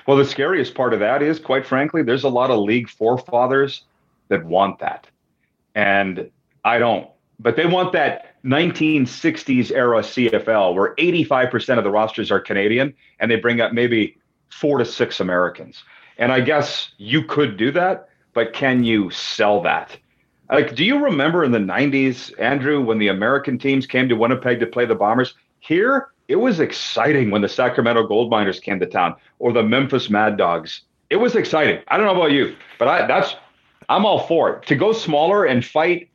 Well, the scariest part of that is, quite frankly, there's a lot of league forefathers that want that. And I don't, but they want that 1960s era CFL where 85% of the rosters are Canadian and they bring up maybe four to six Americans. And I guess you could do that, but can you sell that? Like, do you remember in the 90s, Andrew, when the American teams came to Winnipeg to play the Bombers? Here, it was exciting when the Sacramento Gold Miners came to town or the Memphis Mad Dogs. It was exciting. I don't know about you, but I, that's I'm all for it. To go smaller and fight,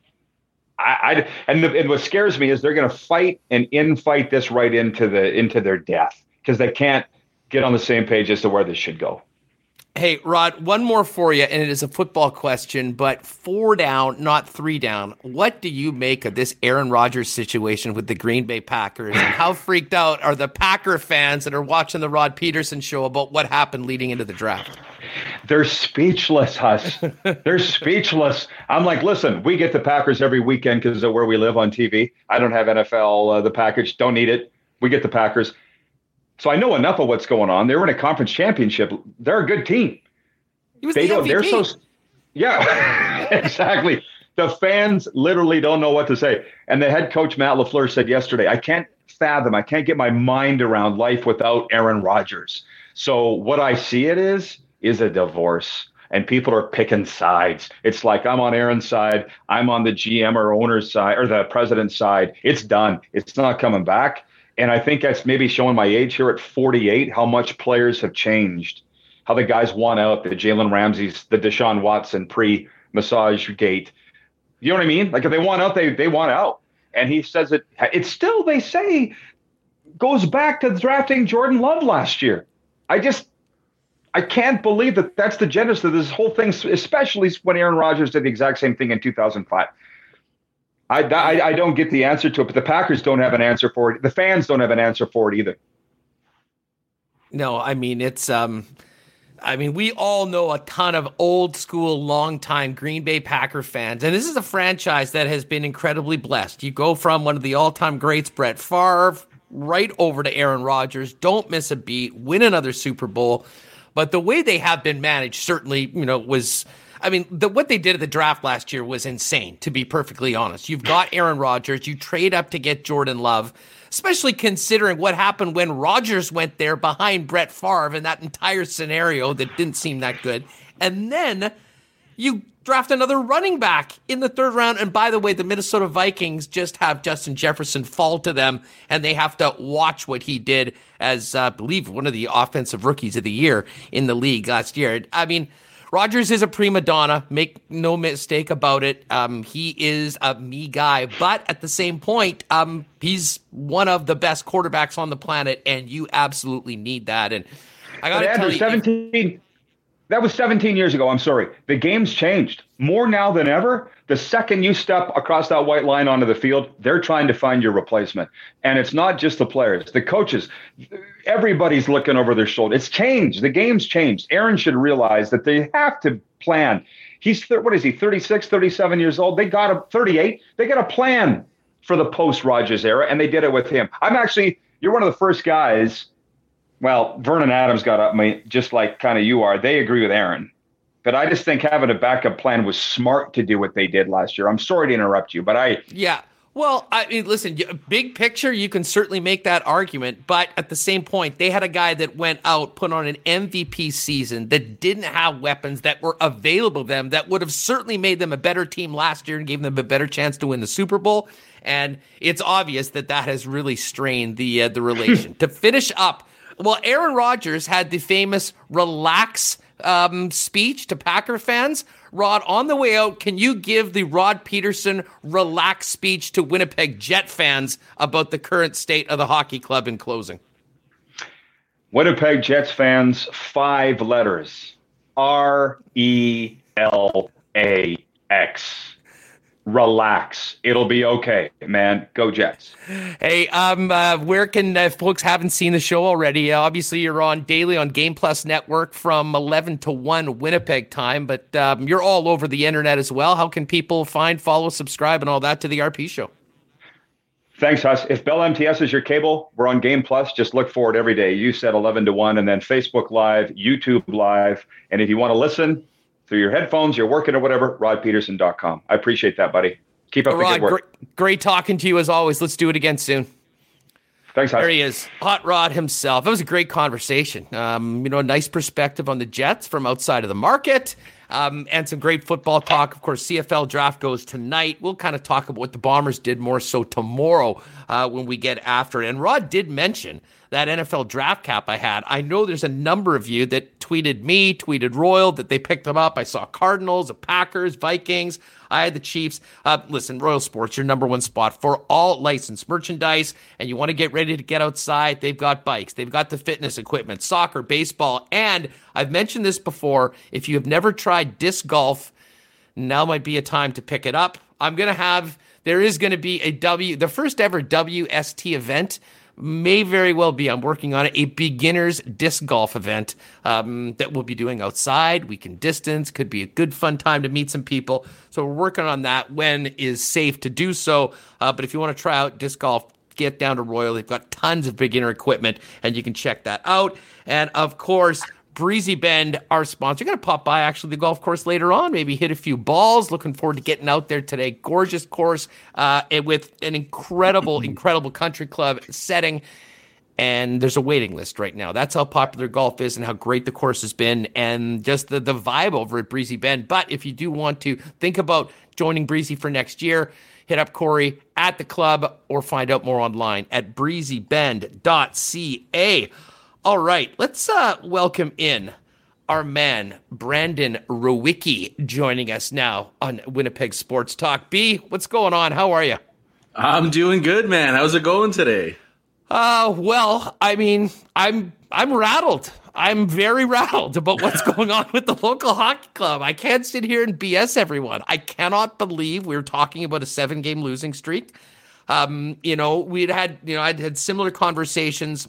I, I and, the, and what scares me is they're going to fight and infight this right into the into their death because they can't get on the same page as to where this should go. Hey, Rod, one more for you, and it is a football question, but four down, not three down. What do you make of this Aaron Rodgers situation with the Green Bay Packers? And how freaked out are the Packer fans that are watching the Rod Pedersen show about what happened leading into the draft? They're speechless, Huss. They're speechless. I'm like, listen, we get the Packers every weekend because of where we live on TV. I don't have NFL, uh, the package, don't need it. We get the Packers. So I know enough of what's going on. They were in a conference championship. They're a good team. They the MVP. They're so, yeah, exactly. The fans literally don't know what to say. And the head coach Matt LaFleur said yesterday, I can't fathom, I can't get my mind around life without Aaron Rodgers. So what I see it is is a divorce. And people are picking sides. It's like I'm on Aaron's side, I'm on the GM or owner's side or the president's side. It's done. It's not coming back. And I think that's maybe showing my age here at 48, how much players have changed, how the guys want out, the Jalen Ramsey's, the Deshaun Watson pre massage gate. You know what I mean? Like if they want out, they they want out. And he says it. It's still they say goes back to drafting Jordan Love last year. I just I can't believe that that's the genesis of this whole thing, especially when Aaron Rodgers did the exact same thing in 2005. I, I, I don't get the answer to it, but the Packers don't have an answer for it. The fans don't have an answer for it either. No, I mean it's um I mean, we all know a ton of old school, long-time Green Bay Packer fans, and this is a franchise that has been incredibly blessed. You go from one of the all-time greats, Brett Favre, right over to Aaron Rodgers. Don't miss a beat. Win another Super Bowl. But the way they have been managed certainly, you know, was I mean, the, what they did at the draft last year was insane, to be perfectly honest. You've got Aaron Rodgers, you trade up to get Jordan Love, especially considering what happened when Rodgers went there behind Brett Favre in that entire scenario that didn't seem that good. And then you draft another running back in the third round. And by the way, the Minnesota Vikings just have Justin Jefferson fall to them, and they have to watch what he did as, uh, I believe, one of the offensive rookies of the year in the league last year. I mean, Rodgers is a prima donna. Make no mistake about it. Um, he is a me guy, but at the same point, um, he's one of the best quarterbacks on the planet, and you absolutely need that. And I got to tell you, seventeen. That was 17 years ago. I'm sorry. The game's changed more now than ever. The second you step across that white line onto the field, they're trying to find your replacement. And it's not just the players, the coaches, everybody's looking over their shoulder. It's changed. The game's changed. Aaron should realize that they have to plan. He's, what is he, 36, 37 years old? They got a 38. They got a plan for the post Rodgers era, and they did it with him. I'm actually, you're one of the first guys well, Vernon Adams got up me just like kind of you are. They agree with Aaron. But I just think having a backup plan was smart to do what they did last year. I'm sorry to interrupt you, but I Yeah. Well, I mean, listen, big picture, you can certainly make that argument. But at the same point, they had a guy that went out, put on an MVP season that didn't have weapons that were available to them that would have certainly made them a better team last year and gave them a better chance to win the Super Bowl. And it's obvious that that has really strained the uh, the relation. to finish up well, Aaron Rodgers had the famous relax um, speech to Packer fans. Rod, on the way out, can you give the Rod Pedersen relax speech to Winnipeg Jet fans about the current state of the hockey club in closing? Winnipeg Jets fans, five letters R E L A X relax. It'll be okay, man. Go Jets. Hey, um, uh, where can uh, folks haven't seen the show already? Uh, obviously, you're on daily on Game Plus Network from 11 to 1 Winnipeg time, but um, you're all over the internet as well. How can people find, follow, subscribe, and all that to the RP show? Thanks, Huss. If Bell MTS is your cable, we're on Game Plus. Just look for it every day. You said 11 to 1, and then Facebook Live, YouTube Live. And if you want to listen, through your headphones, you're working or whatever, rodpedersen.com. I appreciate that, buddy. Keep up Rod, the good work. Great, great talking to you as always. Let's do it again soon. Thanks, Hot. There he is, Hot Rod himself. That was a great conversation. Um, you know, a nice perspective on the Jets from outside of the market, um, and some great football talk. Of course, CFL draft goes tonight. We'll kind of talk about what the Bombers did more so tomorrow uh, when we get after it. And Rod did mention that NFL draft cap I had. I know there's a number of you that tweeted me, tweeted Royal that they picked them up. I saw Cardinals, the Packers, Vikings. I had the Chiefs. Uh, listen, Royal Sports, your number one spot for all licensed merchandise, and you want to get ready to get outside. They've got bikes, they've got the fitness equipment, soccer, baseball, and I've mentioned this before. If you have never tried disc golf, now might be a time to pick it up. I'm going to have, there is going to be a W, the first ever WST event may very well be. I'm working on it, a beginners disc golf event um, that we'll be doing outside. We can distance, could be a good fun time to meet some people. So we're working on that when is safe to do so. Uh, but if you want to try out disc golf, get down to Royal. They've got tons of beginner equipment, and you can check that out. And of course, Breezy Bend, our sponsor. Going to pop by actually the golf course later on, maybe hit a few balls. Looking forward to getting out there today. Gorgeous course uh, with an incredible, incredible country club setting. And there's a waiting list right now. That's how popular golf is and how great the course has been and just the, the vibe over at Breezy Bend. But if you do want to think about joining Breezy for next year, hit up Corey at the club or find out more online at breezybend.ca. All right, let's uh, welcome in our man Brandon Rewucki joining us now on Winnipeg Sports Talk. B, what's going on? How are you? I'm doing good, man. How's it going today? Uh, well, I mean, I'm I'm rattled. I'm very rattled about what's going on with the local hockey club. I can't sit here and BS everyone. I cannot believe we are talking about a seven game losing streak. Um, you know, we'd had, you know, I'd had similar conversations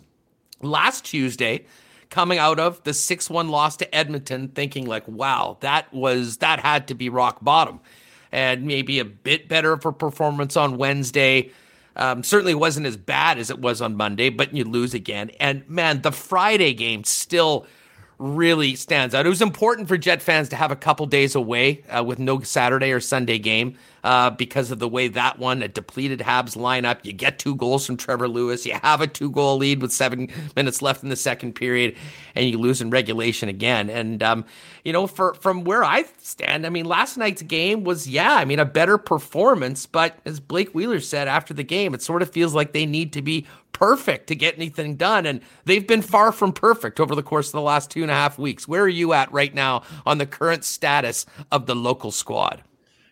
last Tuesday coming out of the 6-1 loss to Edmonton thinking like wow that was that had to be rock bottom. And maybe a bit better a performance on Wednesday. Um, certainly wasn't as bad as it was on Monday but you lose again. And man the Friday game still really stands out. It was important for Jet fans to have a couple days away uh, with no Saturday or Sunday game uh, because of the way that one, a depleted Habs lineup. You get two goals from Trevor Lewis. You have a two goal lead with seven minutes left in the second period, and you lose in regulation again. And, um, you know, for from where I stand, I mean, last night's game was, yeah, I mean, a better performance. But as Blake Wheeler said after the game, it sort of feels like they need to be perfect to get anything done. And they've been far from perfect over the course of the last two and a half weeks. Where are you at right now on the current status of the local squad?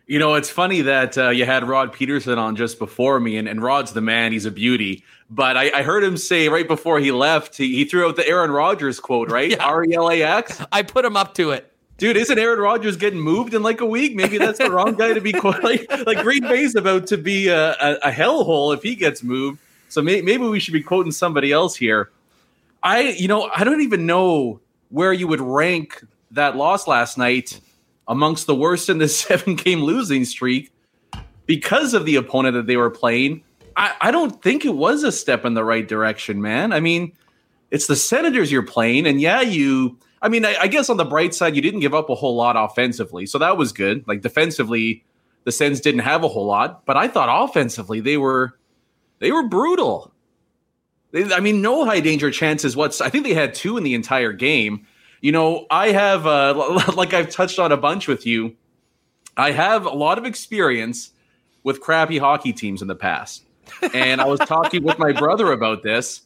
You know, it's funny that uh, you had Rod Pedersen on just before me, and, and Rod's the man. He's a beauty. But I, I heard him say right before he left, he, he threw out the Aaron Rodgers quote, right? R E L A X. I put him up to it. Dude, isn't Aaron Rodgers getting moved in like a week? Maybe that's the wrong guy to be quote. Like, like Green Bay's about to be a, a, a hellhole if he gets moved. So may, maybe we should be quoting somebody else here. I, you know, I don't even know where you would rank that loss last night amongst the worst in this seven game losing streak because of the opponent that they were playing. I, I don't think it was a step in the right direction, man. I mean, it's the Senators you're playing, and yeah, you. I mean, I, I guess on the bright side, you didn't give up a whole lot offensively, so that was good. Like defensively, the Sens didn't have a whole lot, but I thought offensively they were they were brutal. They, I mean, no high danger chances. What's I think they had two in the entire game. You know, I have uh, like I've touched on a bunch with you. I have a lot of experience with crappy hockey teams in the past, and I was talking with my brother about this,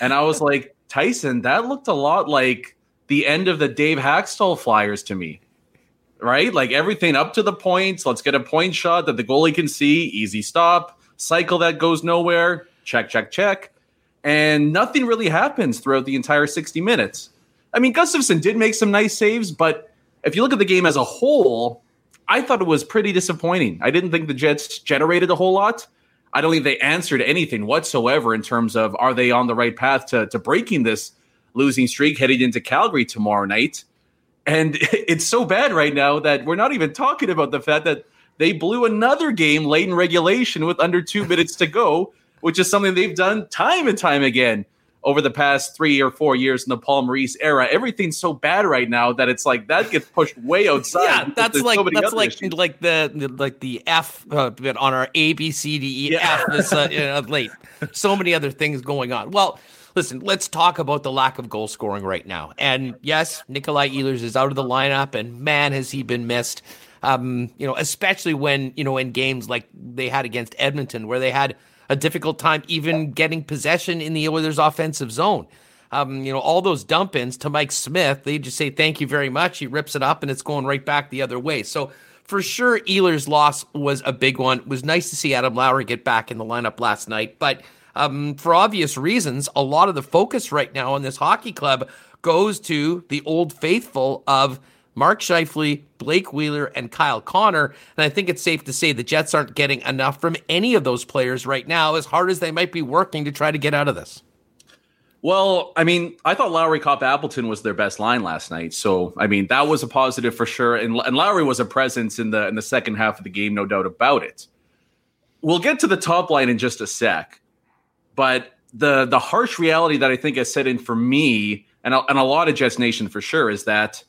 and I was like, Tyson, that looked a lot like the end of the Dave Hakstol Flyers to me right? Like everything up to the points. Let's get a point shot that the goalie can see. Easy stop cycle that goes nowhere. Check, check, check. And nothing really happens throughout the entire 60 minutes. I mean, Gustavsson did make some nice saves, but if you look at the game as a whole, I thought it was pretty disappointing. I didn't think the Jets generated a whole lot. I don't think they answered anything whatsoever in terms of are they on the right path to, to breaking this losing streak heading into Calgary tomorrow night. And it's so bad right now that we're not even talking about the fact that they blew another game late in regulation with under two minutes to go, which is something they've done time and time again over the past three or four years in the Paul Maurice era. Everything's so bad right now that it's like that gets pushed way outside. yeah, that's like so that's like issues. like the, like the F uh, on our A B C D E yeah. F this uh, you know, late. So many other things going on. Well. Listen, let's talk about the lack of goal scoring right now. And yes, Nikolai Ehlers is out of the lineup, and man, has he been missed. Um, you know, especially when you know in games like they had against Edmonton, where they had a difficult time even getting possession in the Oilers' offensive zone. Um, you know, all those dump ins to Mike Smith, they just say thank you very much. He rips it up and it's going right back the other way. So for sure, Ehlers' loss was a big one. It was nice to see Adam Lowry get back in the lineup last night, but um, for obvious reasons, a lot of the focus right now on this hockey club goes to the old faithful of Mark Scheifele, Blake Wheeler, and Kyle Connor. And I think it's safe to say the Jets aren't getting enough from any of those players right now, as hard as they might be working to try to get out of this. Well, I mean, I thought Lowry Copp Appleton was their best line last night. So, I mean, that was a positive for sure. And, and Lowry was a presence in the in the second half of the game, no doubt about it. We'll get to the top line in just a sec. But the the harsh reality that I think has set in for me and a, and a lot of Jets Nation for sure is that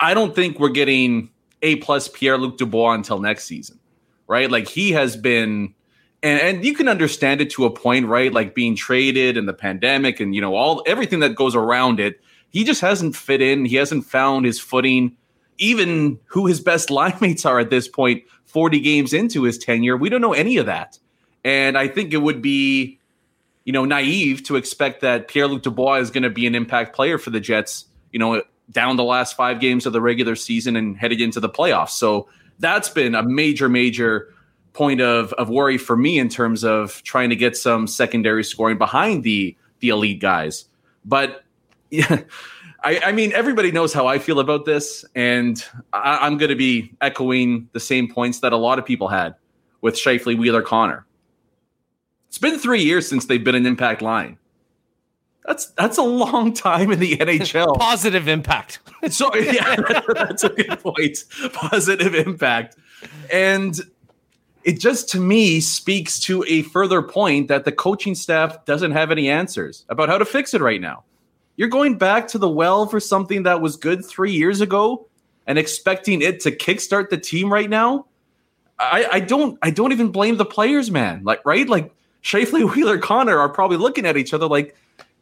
I don't think we're getting a plus Pierre Luc Dubois until next season, right? Like he has been, and, and you can understand it to a point, right? Like being traded and the pandemic and you know all everything that goes around it. He just hasn't fit in. He hasn't found his footing. Even who his best line mates are at this point, 40 games into his tenure, we don't know any of that. And I think it would be, you know, naive to expect that Pierre Luc Dubois is going to be an impact player for the Jets, you know, down the last five games of the regular season and headed into the playoffs. So that's been a major, major point of, of worry for me in terms of trying to get some secondary scoring behind the the elite guys. But yeah, I, I mean, everybody knows how I feel about this, and I, am going to be echoing the same points that a lot of people had with Scheifele, Wheeler, Connor. It's been three years since they've been an impact line. That's that's a long time in the NHL. Positive impact. so yeah, that's a good point. Positive impact, and it just to me speaks to a further point that the coaching staff doesn't have any answers about how to fix it right now. You're going back to the well for something that was good three years ago and expecting it to kickstart the team right now. I, I don't I don't even blame the players, man. Like right, like Scheifele Wheeler, Connor are probably looking at each other like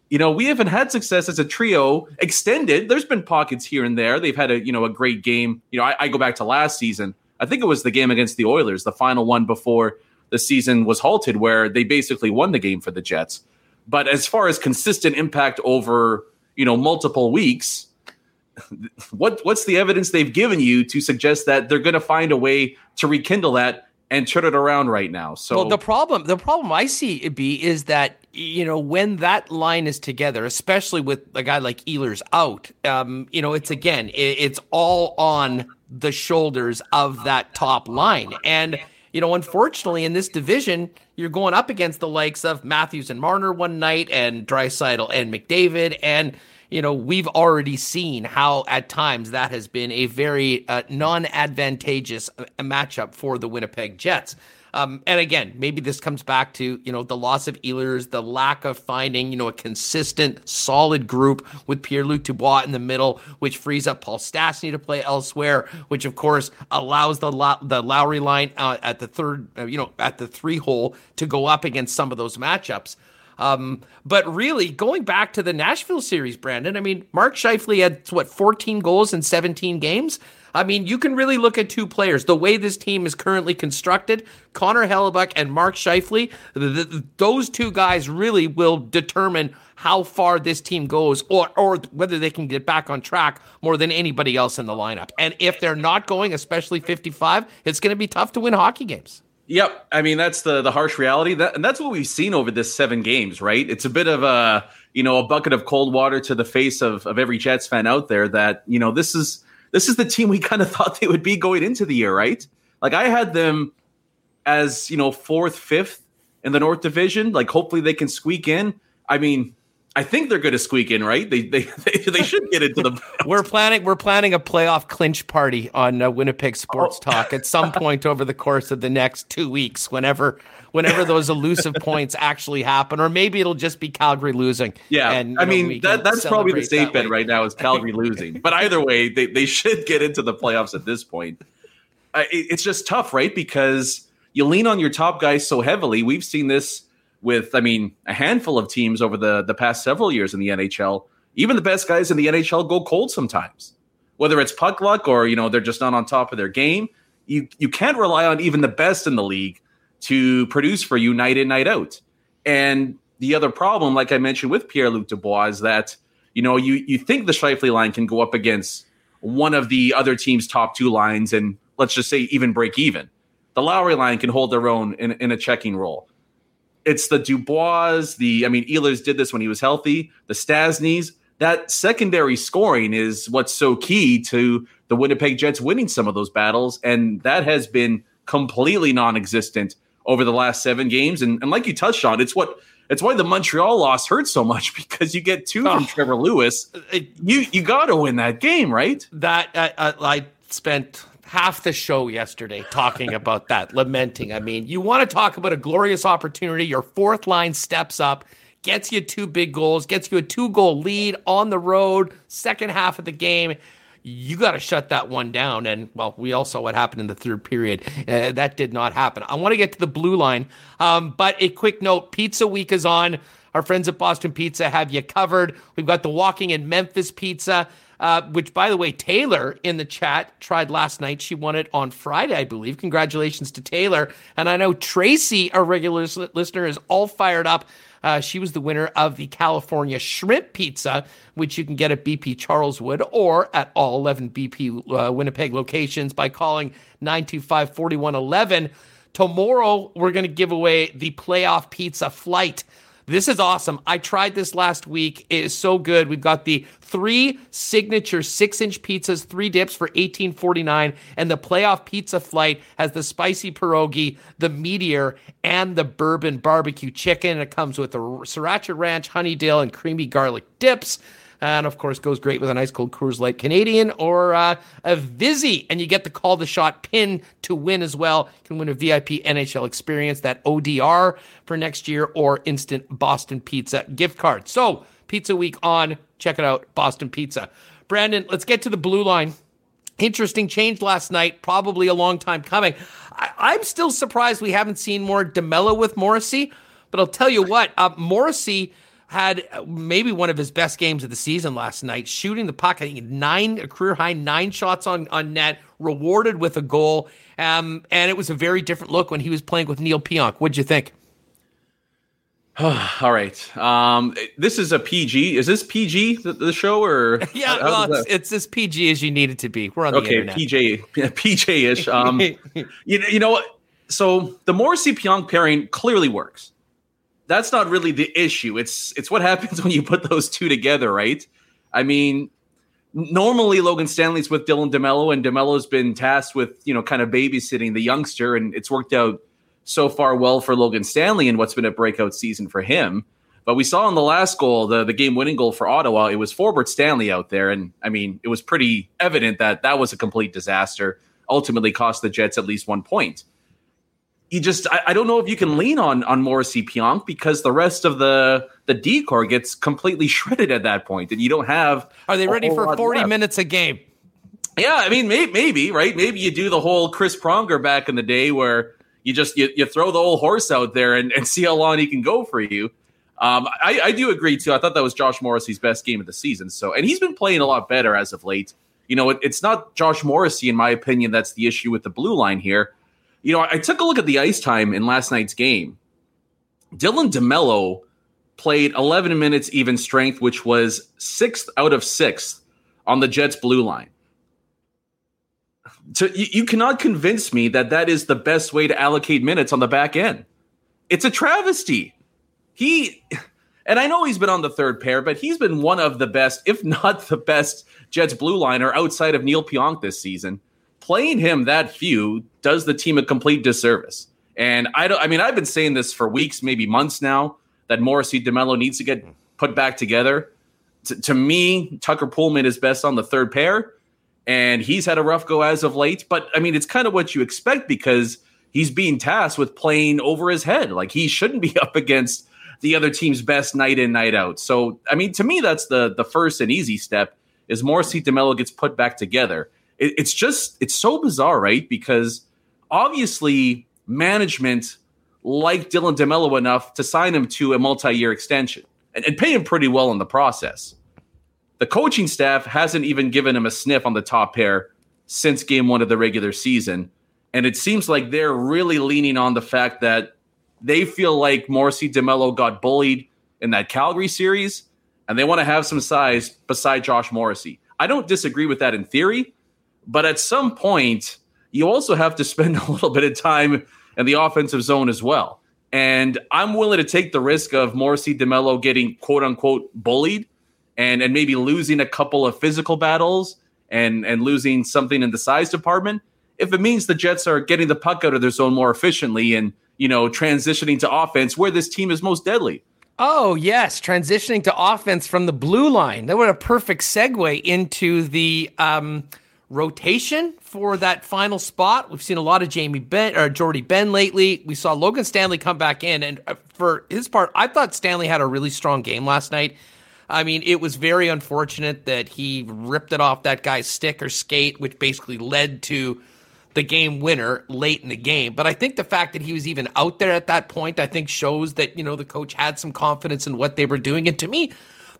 you know, we haven't had success as a trio extended. There's been pockets here and there. They've had a, you know, a great game. You know, I, I, go back to last season. I think it was the game against the Oilers, the final one before the season was halted, where they basically won the game for the Jets. But as far as consistent impact over, you know, multiple weeks, what what's the evidence they've given you to suggest that they're going to find a way to rekindle that and turn it around right now? So well, the problem the problem I see it be is that you know, when that line is together, especially with a guy like Ehlers out, um, you know, it's again, it, it's all on the shoulders of that top line. And, you know, unfortunately, in this division, you're going up against the likes of Matthews and Marner one night and Draisaitl and McDavid. And, you know, we've already seen how at times that has been a very uh, non advantageous uh, matchup for the Winnipeg Jets. Um, and again, maybe this comes back to you know the loss of Ehlers, the lack of finding you know a consistent, solid group with Pierre Luc Dubois in the middle, which frees up Paul Stastny to play elsewhere, which of course allows the the Lowry line uh, at the third, uh, you know, at the three hole to go up against some of those matchups. Um, but really, going back to the Nashville series, Brandon, I mean, Mark Scheifele had what 14 goals in 17 games. I mean, you can really look at two players. The way this team is currently constructed, Connor Hellebuyck and Mark Scheifele, those two guys really will determine how far this team goes or, or whether they can get back on track more than anybody else in the lineup. And if they're not going, especially 55, it's going to be tough to win hockey games. Yep, I mean that's the the harsh reality. That and that's what we've seen over this seven games, right? It's a bit of a you know a bucket of cold water to the face of of every Jets fan out there. That you know this is this is the team we kind of thought they would be going into the year, right? Like I had them as, you know, fourth, fifth in the North Division. Like hopefully they can squeak in. I mean, I think they're going to squeak in, right? They they they, they should get into the. we're planning we're planning a playoff clinch party on uh, Winnipeg Sports oh. Talk at some point over the course of the next two weeks, whenever whenever those elusive points actually happen, or maybe it'll just be Calgary losing. Yeah, and, I mean that, that's probably the safe bet right now is Calgary losing. But either way, they they should get into the playoffs at this point. Uh, it, it's just tough, right? Because you lean on your top guys so heavily. We've seen this with, I mean, a handful of teams over the the past several years in the NHL. Even the best guys in the NHL go cold sometimes, whether it's puck luck or you know they're just not on top of their game. You you can't rely on even the best in the league to produce for you night in, night out. And the other problem, like I mentioned with Pierre Luc Dubois, is that you know you you think the Scheifele line can go up against one of the other team's top two lines, and let's just say even break even. The Lowry line can hold their own in, in a checking role. It's the Dubois, the I mean, Ehlers did this when he was healthy. The Stastnys, that secondary scoring is what's so key to the Winnipeg Jets winning some of those battles, and that has been completely non-existent over the last seven games. And, and like you touched on, it's what it's why the Montreal loss hurt so much because you get two oh, from Trevor Lewis. It, you you got to win that game, right? That uh, uh, I spent half the show yesterday talking about that, lamenting. I mean, you want to talk about a glorious opportunity. Your fourth line steps up, gets you two big goals, gets you a two goal lead on the road, second half of the game you got to shut that one down. And well, we all saw what happened in the third period. Uh, that did not happen. I want to get to the blue line, um, but a quick note: Pizza Week is on. Our friends at Boston Pizza have you covered. We've got the Walking in Memphis Pizza. Uh, which, by the way, Taylor in the chat tried last night. She won it on Friday, I believe. Congratulations to Taylor. And I know Tracy, our regular listener, is all fired up uh, she was the winner of the California Shrimp Pizza, which you can get at BP Charleswood or at all 11 BP uh, Winnipeg locations by calling 925 4111. Tomorrow, we're going to give away the playoff pizza flight. This is awesome. I tried this last week. It is so good. We've got the three signature six inch pizzas, three dips for eighteen forty nine, and the playoff pizza flight has the spicy pierogi, the meatier, and the bourbon barbecue chicken. It comes with the sriracha ranch, honey dill, and creamy garlic dips and of course goes great with a nice cold Coors Light Canadian or uh, a Vizzy, and you get the call the shot pin to win as well. You can win a VIP NHL experience, that ODR for next year, or instant Boston Pizza gift card. So Pizza Week on, check it out, Boston Pizza. Brandon, let's get to the blue line. Interesting change last night, probably a long time coming. I- am still surprised we haven't seen more DeMelo with Morrissey, but I'll tell you what, uh, Morrissey had maybe one of his best games of the season last night, shooting the think nine a career high nine shots on on net, rewarded with a goal. Um, and it was a very different look when he was playing with Neil Pionk. What'd you think? All right. Um, this is a PG. Is this PG the, the show or? yeah, well, it's, it's, as PG as you need it to be. We're on the okay, internet. PJ, PJ ish. Um, you you know what? So the Morrissey Pionk pairing clearly works that's not really the issue. It's it's what happens when you put those two together, right? I mean, normally Logan Stanley's with Dylan DeMelo, and DeMelo's been tasked with you know kind of babysitting the youngster, and it's worked out so far well for Logan Stanley and what's been a breakout season for him. But we saw in the last goal, the the game winning goal for Ottawa, it was forward Stanley out there, and I mean, it was pretty evident that that was a complete disaster. Ultimately, cost the Jets at least one point you just I, I, don't know if you can lean on on Morrissey Pionk because the rest of the the D corps gets completely shredded at that point, and you don't have. Are they ready for forty left. minutes a game? Yeah, I mean, maybe, maybe right. Maybe you do the whole Chris Pronger back in the day where you just you, you throw the old horse out there and, and see how long he can go for you. Um, I, I do agree too. I thought that was Josh Morrissey's best game of the season. So, and he's been playing a lot better as of late. You know, it, it's not Josh Morrissey, in my opinion, that's the issue with the blue line here you know, I took a look at the ice time in last night's game. Dylan DeMelo played 11 minutes even strength, which was sixth out of sixth on the Jets blue line. So you, you cannot convince me that that is the best way to allocate minutes on the back end. It's a travesty. He, and I know he's been on the third pair, but he's been one of the best, if not the best, Jets blue liner outside of Neil Pionk this season playing him that few does the team a complete disservice. And I don't. I mean, I've been saying this for weeks, maybe months now, that Morrissey DeMelo needs to get put back together. T- to me, Tucker Poolman is best on the third pair, and he's had a rough go as of late. But I mean, it's kind of what you expect because he's being tasked with playing over his head. Like he shouldn't be up against the other team's best night in, night out. So I mean, to me, that's the the first and easy step is Morrissey DeMelo gets put back together it, it's just it's so bizarre, right? Because obviously management liked Dylan DeMelo enough to sign him to a multi-year extension and, and pay him pretty well in the process. The coaching staff hasn't even given him a sniff on the top pair since game one of the regular season. And it seems like they're really leaning on the fact that they feel like Morrissey DeMelo got bullied in that Calgary series, and they want to have some size beside Josh Morrissey. I don't disagree with that in theory, but at some point, you also have to spend a little bit of time in the offensive zone as well. And I'm willing to take the risk of Morrissey DeMelo getting quote unquote bullied and, and maybe losing a couple of physical battles and, and losing something in the size department if it means the Jets are getting the puck out of their zone more efficiently and, you know, transitioning to offense where this team is most deadly. Oh, yes. Transitioning to offense from the blue line. That would a perfect segue into the um, rotation for that final spot. We've seen a lot of Jamie Benn or Jordie Benn lately. We saw Logan Stanley come back in. And uh, for his part, I thought Stanley had a really strong game last night. I mean, it was very unfortunate that he ripped it off that guy's stick or skate, which basically led to the game winner late in the game. But I think the fact that he was even out there at that point, I think shows that, you know, the coach had some confidence in what they were doing. And to me,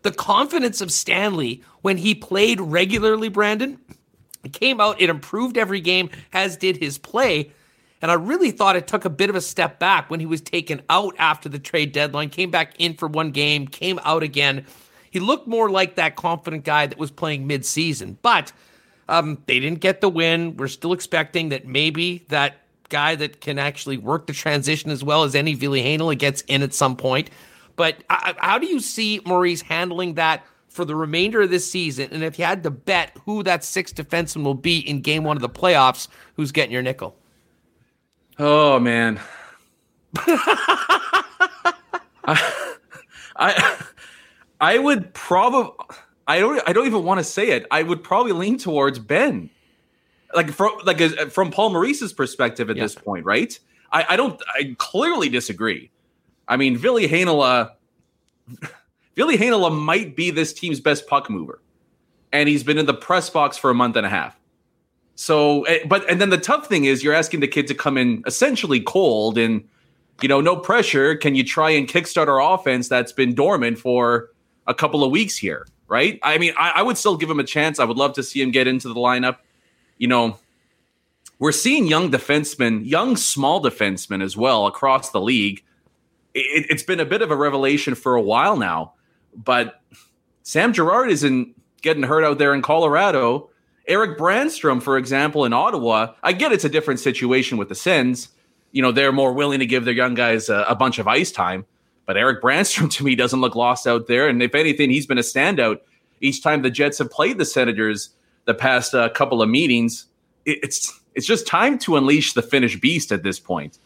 the confidence of Stanley when he played regularly, Brandon, came out, it improved every game, as did his play. And I really thought it took a bit of a step back when he was taken out after the trade deadline, came back in for one game, came out again. He looked more like that confident guy that was playing midseason. But um, they didn't get the win. We're still expecting that maybe that guy that can actually work the transition as well as any Ville Heinola gets in at some point. But uh, how do you see Maurice handling that for the remainder of this season? And if you had to bet who that sixth defenseman will be in game one of the playoffs, who's getting your nickel? Oh, man. I, I, I would probably I don't I don't even want to say it. I would probably lean towards Benn, Like from like uh, from Paul Maurice's perspective at yeah. this point, right? I, I don't I clearly disagree. I mean, Ville Heinola Ville Heinola might be this team's best puck mover. And he's been in the press box for a month and a half. So, eh, but and then the tough thing is you're asking the kid to come in essentially cold and you know, no pressure. Can you try and kickstart our offense that's been dormant for a couple of weeks here? right? I mean, I, I, would still give him a chance. I would love to see him get into the lineup. You know, we're seeing young defensemen, young small defensemen as well across the league. It, it's been a bit of a revelation for a while now, but Sam Girard isn't getting hurt out there in Colorado. Erik Brannstrom, for example, in Ottawa, I get it's a different situation with the Sens. You know, they're more willing to give their young guys a, a bunch of ice time. But Erik Brannstrom to me doesn't look lost out there, and if anything, he's been a standout each time the Jets have played the Senators the past uh, couple of meetings. It, it's it's just time to unleash the Finnish beast at this point.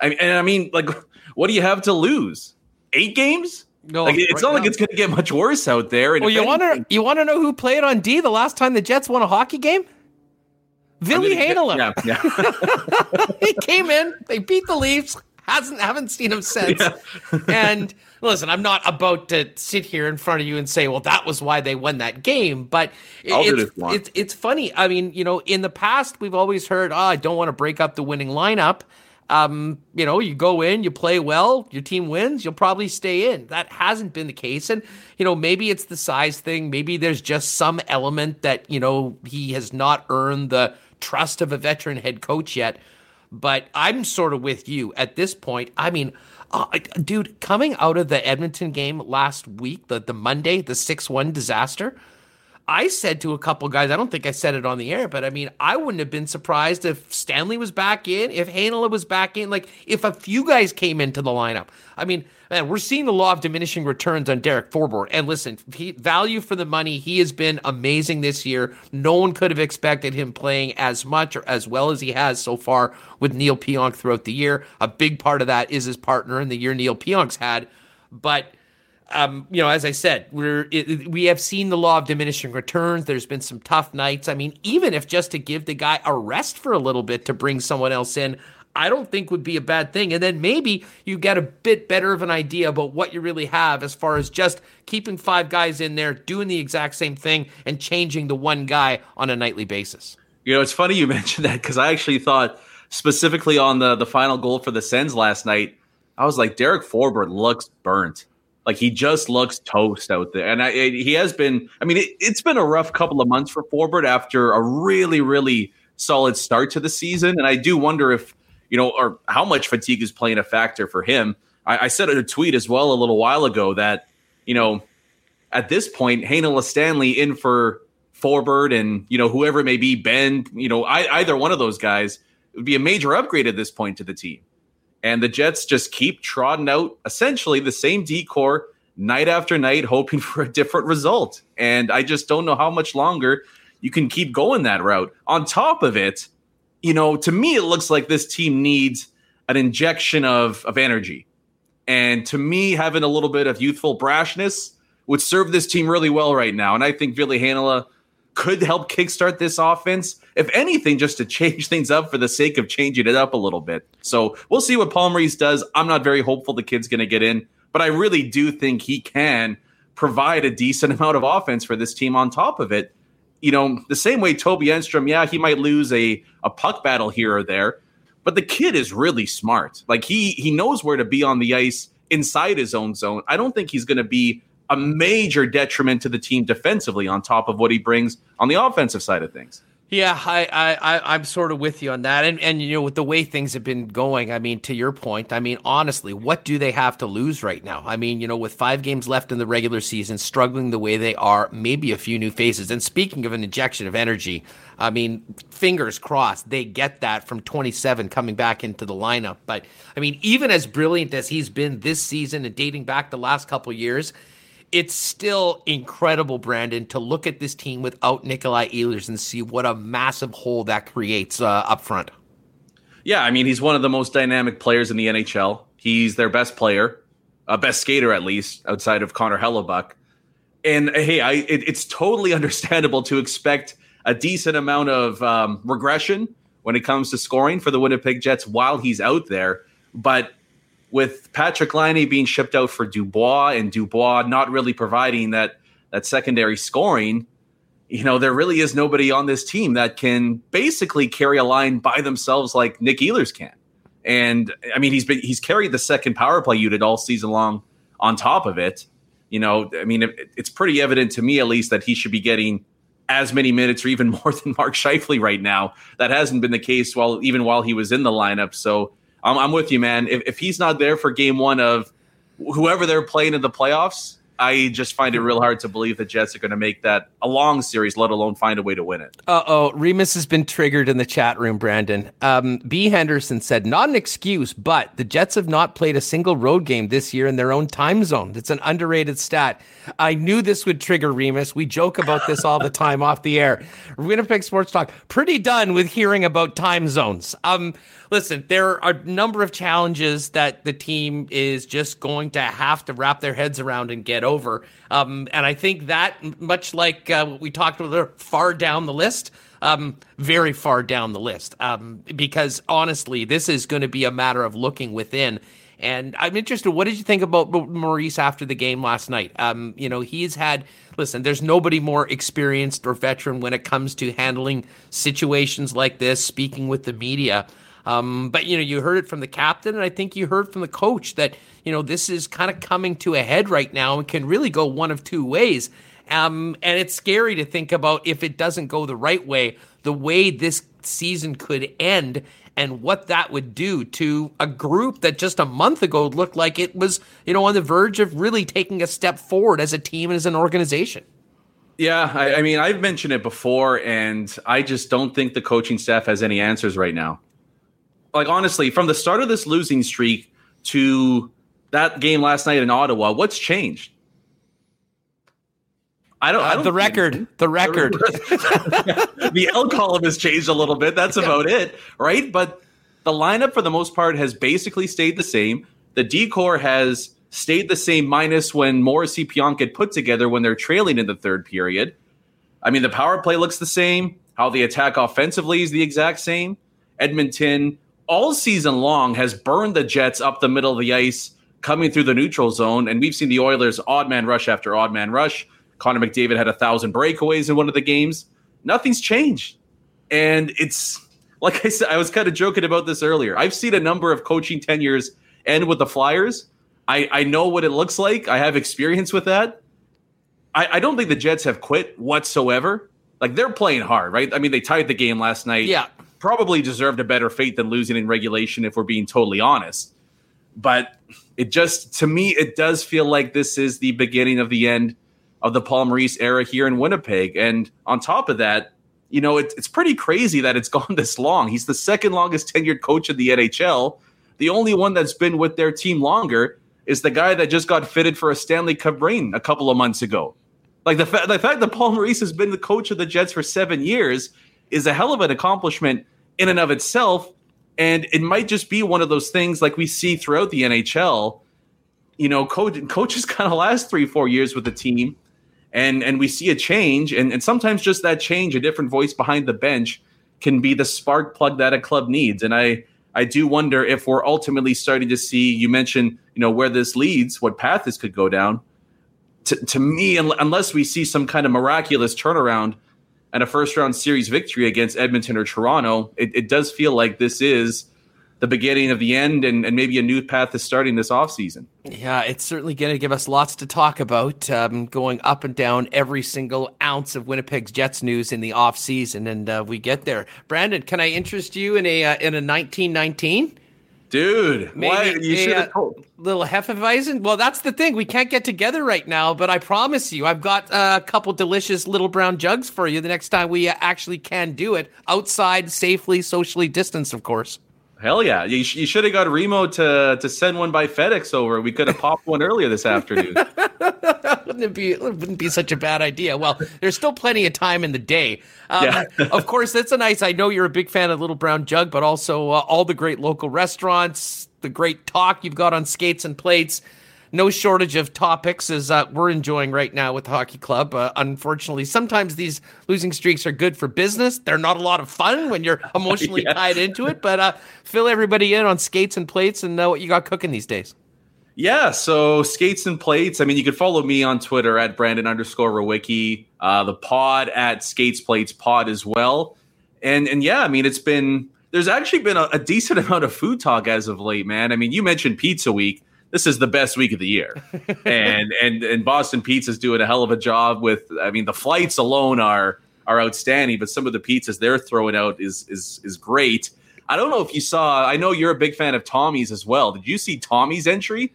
I, and I mean, like, what do you have to lose? Eight games? No, like, it's right not now. like it's going to get much worse out there. And well, you want to you want to know who played on D the last time the Jets won a hockey game? Ville I mean, Yeah, yeah. he came in. They beat the Leafs hasn't haven't seen him since. Yeah. and listen, I'm not about to sit here in front of you and say, well, that was why they won that game. But it's, it's, it's funny. I mean, you know, in the past we've always heard, oh, I don't want to break up the winning lineup. Um, you know, you go in, you play well, your team wins, you'll probably stay in. That hasn't been the case. And, you know, maybe it's the size thing. Maybe there's just some element that, you know, he has not earned the trust of a veteran head coach yet. But I'm sort of with you at this point. I mean, uh, dude, coming out of the Edmonton game last week, the, the Monday, the 6 1 disaster, I said to a couple guys, I don't think I said it on the air, but I mean, I wouldn't have been surprised if Stanley was back in, if Heinola was back in, like if a few guys came into the lineup. I mean, man, we're seeing the law of diminishing returns on Derek Forbort. And listen, he, value for the money, he has been amazing this year. No one could have expected him playing as much or as well as he has so far with Neil Pionk throughout the year. A big part of that is his partner in the year Neil Pionk's had. But um, you know, as I said, we're it, we have seen the law of diminishing returns. There's been some tough nights. I mean, even if just to give the guy a rest for a little bit to bring someone else in, I don't think would be a bad thing. And then maybe you get a bit better of an idea about what you really have as far as just keeping five guys in there, doing the exact same thing, and changing the one guy on a nightly basis. You know, it's funny you mentioned that because I actually thought specifically on the the final goal for the Sens last night. I was like, Derek Forbort looks burnt. Like he just looks toast out there, and I, he has been. I mean, it, has been a rough couple of months for Forbort after a really, really solid start to the season. And I do wonder if, you know, or how much fatigue is playing a factor for him. I, I said in a tweet as well a little while ago that, you know, at this point, Heinola Stanley in for Forbort and, you know, whoever it may be, Benn, you know, I, either one of those guys would be a major upgrade at this point to the team. And the Jets just keep trotting out essentially the same D corps night after night, hoping for a different result. And I just don't know how much longer you can keep going that route. On top of it, you know, to me, it looks like this team needs an injection of, of energy. And to me, having a little bit of youthful brashness would serve this team really well right now. And I think Ville Heinola could help kickstart this offense, if anything, just to change things up for the sake of changing it up a little bit. So we'll see what Paul Maurice does. I'm not very hopeful the kid's going to get in, but I really do think he can provide a decent amount of offense for this team on top of it you know, the same way Toby Enstrom, yeah, he might lose a, a puck battle here or there, but the kid is really smart. Like he he knows where to be on the ice inside his own zone. I don't think he's going to be a major detriment to the team defensively on top of what he brings on the offensive side of things. Yeah, I, I, I'm sort of with you on that. And, and, you know, with the way things have been going, I mean, to your point, I mean, honestly, what do they have to lose right now? I mean, you know, with five games left in the regular season, struggling the way they are, maybe a few new faces. And speaking of an injection of energy, I mean, fingers crossed they get that from 27 coming back into the lineup. But, I mean, even as brilliant as he's been this season and dating back the last couple years, it's still incredible, Brandon, to look at this team without Nikolai Ehlers and see what a massive hole that creates uh, up front. Yeah, I mean, he's one of the most dynamic players in the NHL. He's their best player, uh, best skater at least, outside of Connor Hellebuyck. And hey, I, it, it's totally understandable to expect a decent amount of um, regression when it comes to scoring for the Winnipeg Jets while he's out there. But with Patrik Laine being shipped out for Dubois and Dubois not really providing that that secondary scoring, you know, there really is nobody on this team that can basically carry a line by themselves like Nick Ehlers can. And I mean, he's been he's carried the second power play unit all season long. On top of it, you know, I mean, it, it's pretty evident to me at least that he should be getting as many minutes or even more than Mark Scheifele right now. That hasn't been the case while even while he was in the lineup. So I'm, I'm with you, man. If, if he's not there for game one of whoever they're playing in the playoffs, I just find it real hard to believe the Jets are going to make that a long series, let alone find a way to win it. Uh oh, Remis has been triggered in the chat room, Brandon. Um, B. Henderson said, Not an excuse, but the Jets have not played a single road game this year in their own time zone. It's an underrated stat. I knew this would trigger Remis. We joke about this all the time off the air. Winnipeg Sports Talk, pretty done with hearing about time zones. Um, listen, there are a number of challenges that the team is just going to have to wrap their heads around and get over. Um, and I think that, much like uh, we talked about far down the list, um, very far down the list. Um, because honestly, this is going to be a matter of looking within. And I'm interested. What did you think about Maurice after the game last night? Um, you know, he's had. Listen, there's nobody more experienced or veteran when it comes to handling situations like this, speaking with the media. Um, but you know, you heard it from the captain, and I think you heard from the coach that you know this is kind of coming to a head right now and can really go one of two ways. Um, and it's scary to think about if it doesn't go the right way, the way this season could end and what that would do to a group that just a month ago looked like it was, you know, on the verge of really taking a step forward as a team and as an organization. Yeah, I, I mean, I've mentioned it before, and I just don't think the coaching staff has any answers right now like honestly, from the start of this losing streak to that game last night in Ottawa, what's changed? I don't. Uh, I don't the record. The record. the L column has changed a little bit. That's about it, right? But the lineup, for the most part, has basically stayed the same. The D corps has stayed the same, minus when Morrissey Pionk get put together when they're trailing in the third period. I mean, the power play looks the same. How they attack offensively is the exact same. Edmonton all season long has burned the Jets up the middle of the ice, coming through the neutral zone. And we've seen the Oilers odd man rush after odd man rush. Connor McDavid had a thousand breakaways in one of the games. Nothing's changed. And it's like I said, I was kind of joking about this earlier. I've seen a number of coaching tenures end with the Flyers. I, I know what it looks like. I have experience with that. I, I don't think the Jets have quit whatsoever. like they're playing hard, right? I mean, they tied the game last night. Yeah. Probably deserved a better fate than losing in regulation, if we're being totally honest. But it just, to me, it does feel like this is the beginning of the end of the Paul Maurice era here in Winnipeg. And on top of that, you know, it, it's pretty crazy that it's gone this long. He's the second longest tenured coach in the NHL. The only one that's been with their team longer is the guy that just got fitted for a Stanley Cup ring a couple of months ago. Like the, fa- the fact that Paul Maurice has been the coach of the Jets for seven years is a hell of an accomplishment in and of itself. And it might just be one of those things like we see throughout the NHL. You know, coach, coaches kind of last three, four years with the team, and and we see a change, and, and sometimes just that change, a different voice behind the bench, can be the spark plug that a club needs. And I I do wonder if we're ultimately starting to see. You mentioned, you know, where this leads, what path this could go down. To, to me, unless we see some kind of miraculous turnaround and a first round series victory against Edmonton or Toronto, it, it does feel like this is the beginning of the end and, and maybe a new path is starting this offseason. Yeah, it's certainly going to give us lots to talk about, um, going up and down every single ounce of Winnipeg's Jets news in the offseason. And uh, we get there. Brandon, can I interest you in a uh, in a 1919? Dude, Maybe you should have told. little Hefeweizen. Well, that's the thing. We can't get together right now, but I promise you, I've got uh, a couple delicious little brown jugs for you the next time we uh, actually can do it outside, safely, socially distanced, of course. Hell yeah! You, sh- you should have got Remo to to send one by FedEx over. We could have popped one earlier this afternoon. wouldn't it be? It wouldn't be such a bad idea. Well, there's still plenty of time in the day. Um, Yeah. of course, that's a nice. I know you're a big fan of Little Brown Jug, but also uh, all the great local restaurants, the great talk you've got on skates and plates. No shortage of topics as uh, we're enjoying right now with the hockey club. Uh, unfortunately, sometimes these losing streaks are good for business. They're not a lot of fun when you're emotionally Yeah. tied into it. But uh, fill everybody in on skates and plates and know what you got cooking these days. Yeah, so skates and plates. I mean, you could follow me on Twitter at Brandon underscore Rewucki, uh, the pod at Skates Plates Pod as well. And and yeah, I mean, it's been there's actually been a, a decent amount of food talk as of late, man. I mean, you mentioned Pizza Week. This is the best week of the year, and and and Boston Pizza's doing a hell of a job with. I mean, the flights alone are are outstanding, but some of the pizzas they're throwing out is is is great. I don't know if you saw. I know you're a big fan of Tommy's as well. Did you see Tommy's entry?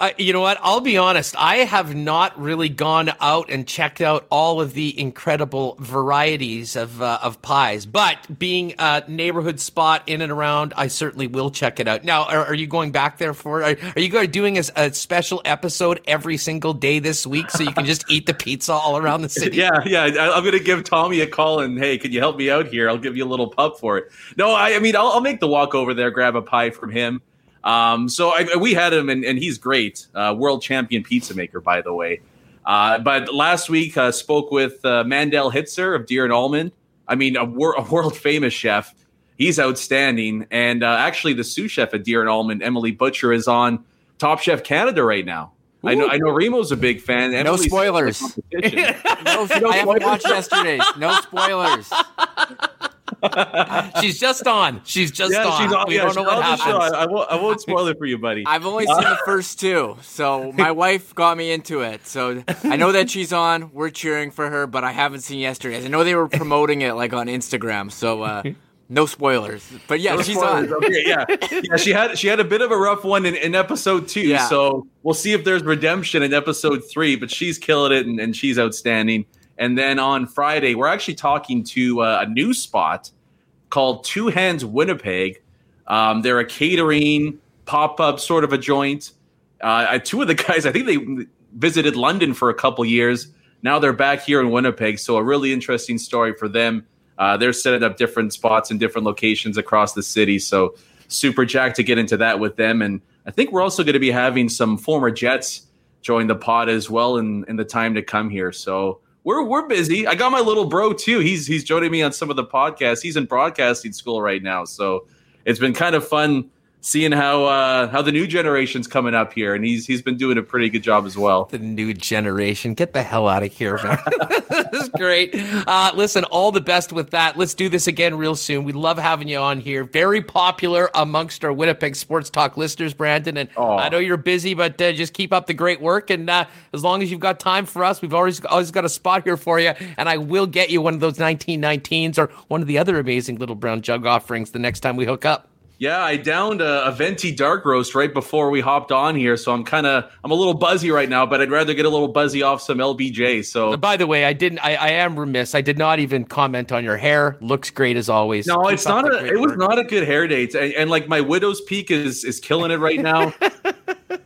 Uh, you know what? I'll be honest. I have not really gone out and checked out all of the incredible varieties of uh, of pies. But being a neighborhood spot in and around, I certainly will check it out. Now, are, are you going back there for? Are, are you guys doing a, a special episode every single day this week so you can just eat the pizza all around the city? Yeah, yeah. I, I'm going to give Tommy a call and hey, can you help me out here? I'll give you a little pup for it. No, I, I mean, I'll, I'll make the walk over there, grab a pie from him. Um, so I, we had him, and, and he's great. Uh, world champion pizza maker, by the way. Uh, but last week, uh, spoke with uh, Mandel Hitzer of Deer and Almond. I mean, a, wor- a world famous chef. He's outstanding. And uh, actually, the sous chef at Deer and Almond, Emily Butcher, is on Top Chef Canada right now. I know. I know. Remo's a big fan. No Emily's spoilers. competition. No, I haven't watched yesterday's. No spoilers. She's just on. She's just yeah, on. she's on. we yeah, don't know what on the show. happens. I, I won't. I won't spoil it for you, buddy. I've only seen the first two, so my wife got me into it. So I know that she's on. We're cheering for her, but I haven't seen yesterday's. I know they were promoting it like on Instagram, so uh, no spoilers. But yeah, No she's spoilers. on. Okay, yeah, yeah. She had she had a bit of a rough one in, in episode two. Yeah. So we'll see if there's redemption in episode three. But she's killing it and, and she's outstanding. And then on Friday, we're actually talking to uh, a new spot called Two Hands Winnipeg. Um, they're a catering pop up sort of a joint. Uh, two of the guys, I think they visited London for a couple years. Now they're back here in Winnipeg. So a really interesting story for them. Uh, they're setting up different spots in different locations across the city. So super jacked to get into that with them. And I think we're also going to be having some former Jets join the pod as well in, in the time to come here. So we're we're busy. I got my little bro too. He's he's joining me on some of the podcasts. He's in broadcasting school right now. So it's been kind of fun seeing how uh, how the new generation's coming up here, and he's he's been doing a pretty good job as well. The new generation, get the hell out of here, man! this is great. Uh, listen, all the best with that. Let's do this again real soon. We love having you on here. Very popular amongst our Winnipeg Sports Talk listeners, Brandon. And Oh. I know you're busy, but uh, just keep up the great work. And uh, as long as you've got time for us, we've always always got a spot here for you. And I will get you one of those 1919s or one of the other amazing little brown jug offerings the next time we hook up. Yeah, I downed a, a venti dark roast right before we hopped on here, so I'm kind of I'm a little buzzy right now, but I'd rather get a little buzzy off some LBJ. So uh, By the way, I didn't. I, I am remiss. I did not even comment on your hair. Looks great as always. no, Keep it's not a. It was not a good hair date, and, and like my widow's peak is is killing it right now.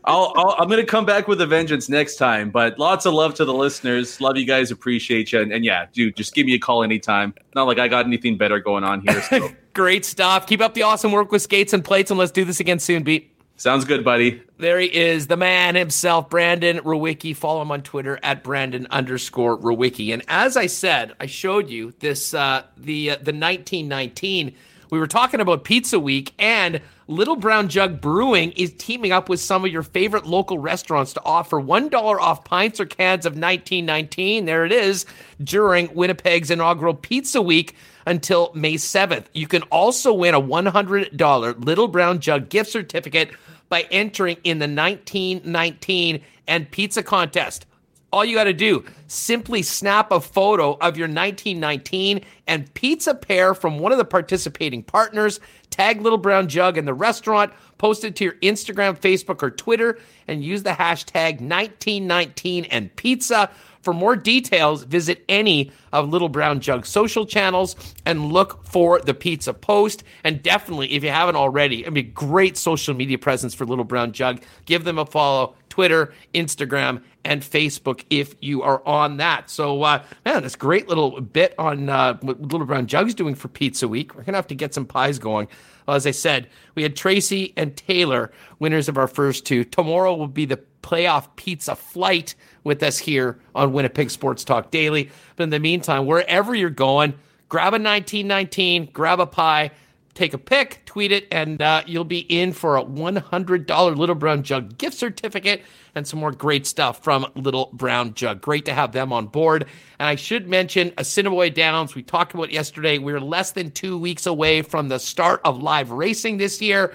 I'll, I'll I'm gonna come back with a vengeance next time. But lots of love to the listeners. Love you guys. Appreciate you. And, and yeah, dude, just give me a call anytime. Not like I got anything better going on here. So Great stuff. Keep up the awesome work with skates and plates, and let's do this again soon, Beat. sounds good, buddy. There he is, the man himself, Brandon Rewucki. Follow him on Twitter at Brandon underscore Rewucki. And as I said, I showed you this uh, the uh, the 1919. We were talking about Pizza Week, and Little Brown Jug Brewing is teaming up with some of your favorite local restaurants to offer one dollar off pints or cans of 1919. There it is during Winnipeg's inaugural Pizza Week until May 7th. You can also win a $100 Little Brown Jug gift certificate by entering in the 1919 and pizza contest. All you got to do, simply snap a photo of your 1919 and pizza pair from one of the participating partners, tag Little Brown Jug in the restaurant, post it to your Instagram, Facebook, or Twitter, and use the hashtag 1919 and pizza. For more details, visit any of Little Brown Jug's social channels and look for the pizza post. And definitely, if you haven't already, I mean, great social media presence for Little Brown Jug. Give them a follow Twitter, Instagram, and Facebook if you are on that. So, uh, man, this great little bit on uh, what Little Brown Jug's doing for Pizza Week. We're going to have to get some pies going. Well, as I said, we had Tracy and Taylor, winners of our first two. Tomorrow will be the playoff pizza flight with us here on Winnipeg Sports Talk Daily. But in the meantime, wherever you're going, grab a 1919, grab a pie, take a pic, tweet it, and uh, you'll be in for a $100 Little Brown Jug gift certificate and some more great stuff from Little Brown Jug. Great to have them on board. And I should mention Assiniboia Downs. We talked about yesterday. We're less than two weeks away from the start of live racing this year.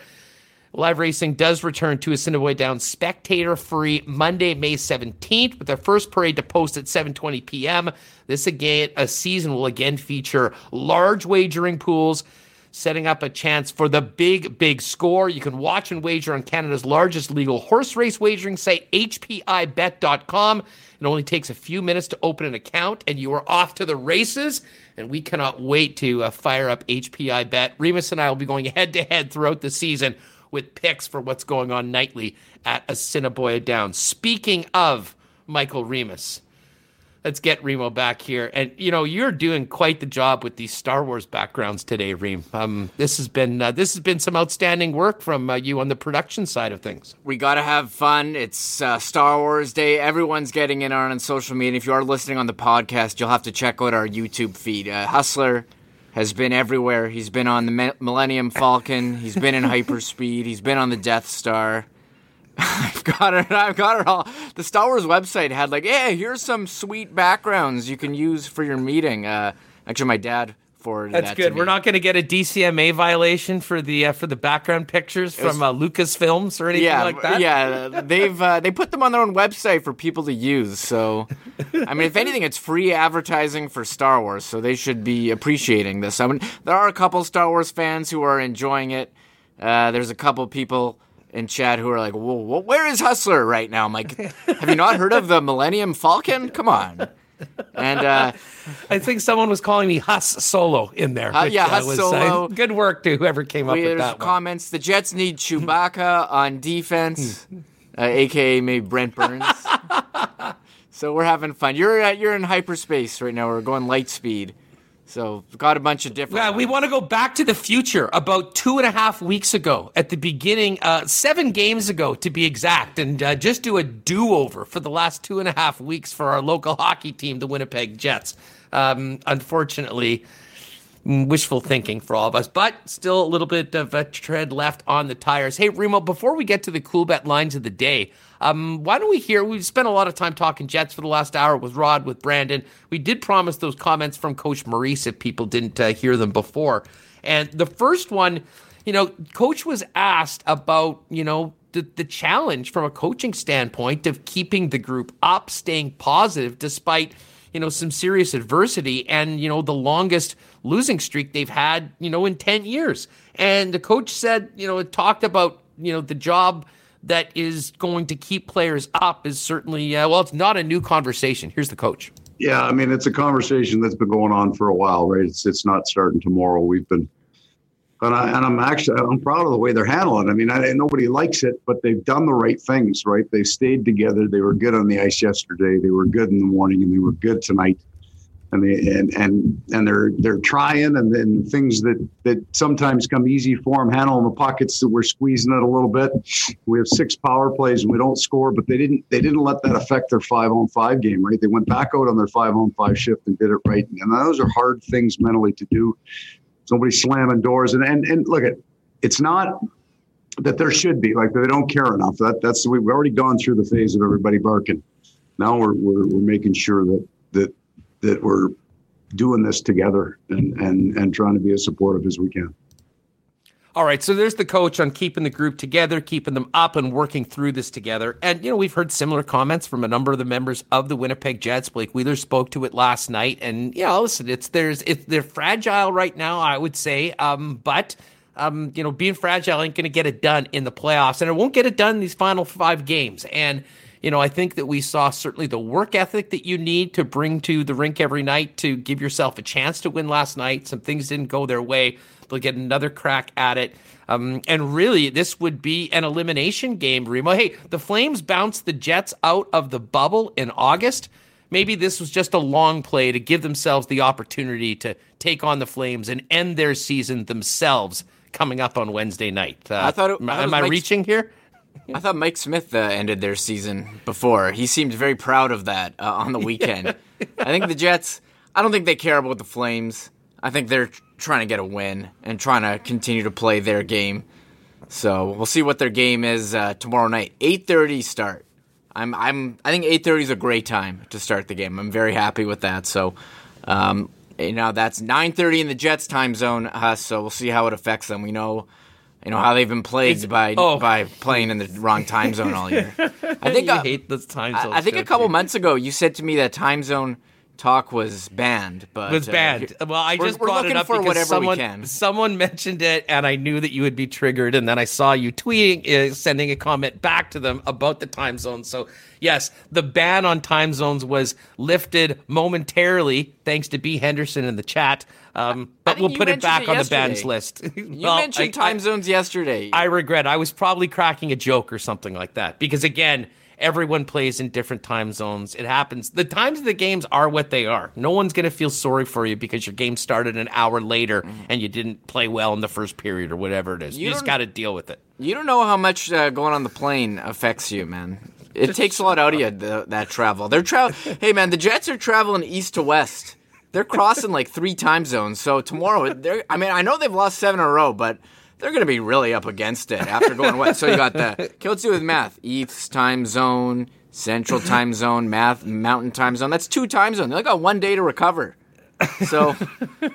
Live racing does return to Assiniboia Downs spectator free Monday, May 17th, with their first parade to post at 7:20 p.m. This again, a season will again feature large wagering pools, setting up a chance for the big, big score. You can watch and wager on Canada's largest legal horse race wagering site, HPIBet.com. It only takes a few minutes to open an account, and you are off to the races. And we cannot wait to uh, fire up HPI Bet. Remis and I will be going head to head throughout the season with picks for what's going on nightly at Assiniboia Downs. Speaking of Michael Remis, let's get Remo back here. And you know, you're doing quite the job with these Star Wars backgrounds today, Reem. Um, this has been uh, this has been some outstanding work from uh, you on the production side of things. We got to have fun. It's uh, Star Wars Day. Everyone's getting in on on social media. If you are listening on the podcast, you'll have to check out our YouTube feed. Uh, Hustler has been everywhere. He's been on the Millennium Falcon. He's been in hyperspeed. He's been on the Death Star. I've got it. I've got it all. The Star Wars website had like, hey, here's some sweet backgrounds you can use for your meeting. Uh, actually, my dad forwarded That's that good. We're not going to get a DCMA violation for the uh, for the background pictures was- from uh, Lucasfilms or anything yeah, like that. Yeah, they've uh, they put them on their own website for people to use. So, I mean, if anything, it's free advertising for Star Wars, so they should be appreciating this. I mean, there are a couple Star Wars fans who are enjoying it. Uh, there's a couple people in chat who are like, "Whoa, whoa, where is Hustler right now?" I'm like, "Have you not heard of the Millennium Falcon? Come on!" And uh, I think someone was calling me Huss Solo in there. Uh, yeah, uh, Huss Solo. good work to whoever came up with that one. comments. The Jets need Chewbacca on defense, uh, aka maybe Brent Burns. so we're having fun. You're at, you're in hyperspace right now. We're going light speed. So we've got a bunch of different. Yeah, we want to go back to the future about two and a half weeks ago at the beginning, uh, seven games ago to be exact, and uh, just do a do over for the last two and a half weeks for our local hockey team, the Winnipeg Jets. Um, unfortunately, wishful thinking for all of us, but still a little bit of a tread left on the tires. Hey, Remo, before we get to the cool bet lines of the day, um, why don't we hear? We've spent a lot of time talking Jets for the last hour with Rod, with Brandon. We did promise those comments from Coach Maurice if people didn't uh, hear them before. And the first one, you know, Coach was asked about, you know, the, the challenge from a coaching standpoint of keeping the group up, staying positive despite, you know, some serious adversity and, you know, the longest losing streak they've had, you know, in 10 years. And the coach said, you know, it talked about, you know, the job that is going to keep players up is certainly, uh, well, it's not a new conversation. Here's the coach. Yeah, I mean, it's a conversation that's been going on for a while, right? It's, it's not starting tomorrow. We've been and, I, and I'm actually I'm proud of the way they're handling. It. I mean, I, nobody likes it, but they've done the right things, right? They stayed together. They were good on the ice yesterday. They were good in the morning, and they were good tonight. And they and and and they're they're trying, and then things that that sometimes come easy for them, handling the pockets that we're squeezing it a little bit. We have six power plays, and we don't score, but they didn't they didn't let that affect their five on five game, right? They went back out on their five on five shift and did it right, and those are hard things mentally to do somebody slamming doors. And and, and look at it's not that there should be like they don't care enough. That that's we've already gone through the phase of everybody barking. Now we're we're, we're making sure that that that we're doing this together and and and trying to be as supportive as we can. All right, so there's the coach on keeping the group together, keeping them up, and working through this together. And you know, we've heard similar comments from a number of the members of the Winnipeg Jets. Blake Wheeler spoke to it last night, and yeah, listen, it's there's it's they're fragile right now, I would say, um, but. Um, you know, being fragile ain't going to get it done in the playoffs, and it won't get it done in these final five games. And you know, I think that we saw certainly the work ethic that you need to bring to the rink every night to give yourself a chance to win last night. Some things didn't go their way. They'll get another crack at it. Um, and really, this would be an elimination game, Remo. Hey, the Flames bounced the Jets out of the bubble in August. Maybe this was just a long play to give themselves the opportunity to take on the Flames and end their season themselves coming up on Wednesday night. Uh, I thought it, I am I reaching here? I thought Mike Smith uh, ended their season before. He seemed very proud of that uh, on the weekend. I think the Jets. I don't think they care about the Flames. I think they're trying to get a win and trying to continue to play their game. So we'll see what their game is uh, tomorrow night. Eight thirty start. I'm I'm I think eight thirty is a great time to start the game. I'm very happy with that. So, um, you know that's nine thirty in the Jets time zone. Uh, so we'll see how it affects them. We know. You know how they've been plagued by oh. by playing in the wrong time zone all year. I think I uh, hate this time zone. I, I think a couple months ago you said to me that time zone talk was banned, but it was uh, banned. Uh, well, I just we're, brought we're it up because someone someone mentioned it, and I knew that you would be triggered, and then I saw you tweeting, uh, sending a comment back to them about the time zone. So yes, the ban on time zones was lifted momentarily thanks to B Henderson in the chat. Um, but we'll put it back it on the bans list. you well, mentioned I, time I, zones yesterday. I regret. I was probably cracking a joke or something like that because again Everyone plays in different time zones. It happens. The times of the games are what they are. No one's going to feel sorry for you because your game started an hour later mm-hmm. and you didn't play well in the first period or whatever it is. You, you just got to deal with it. You don't know how much uh, going on the plane affects you, man. It takes a lot out of you the, that travel. They're travel. hey, man, the Jets are traveling east to west. They're crossing like three time zones. So tomorrow, they're. I mean, I know they've lost seven in a row, but they're going to be really up against it after going west. So you got the okay, let's do with math. East time zone, Central time zone, math, Mountain time zone. That's two time zones. They got one day to recover. So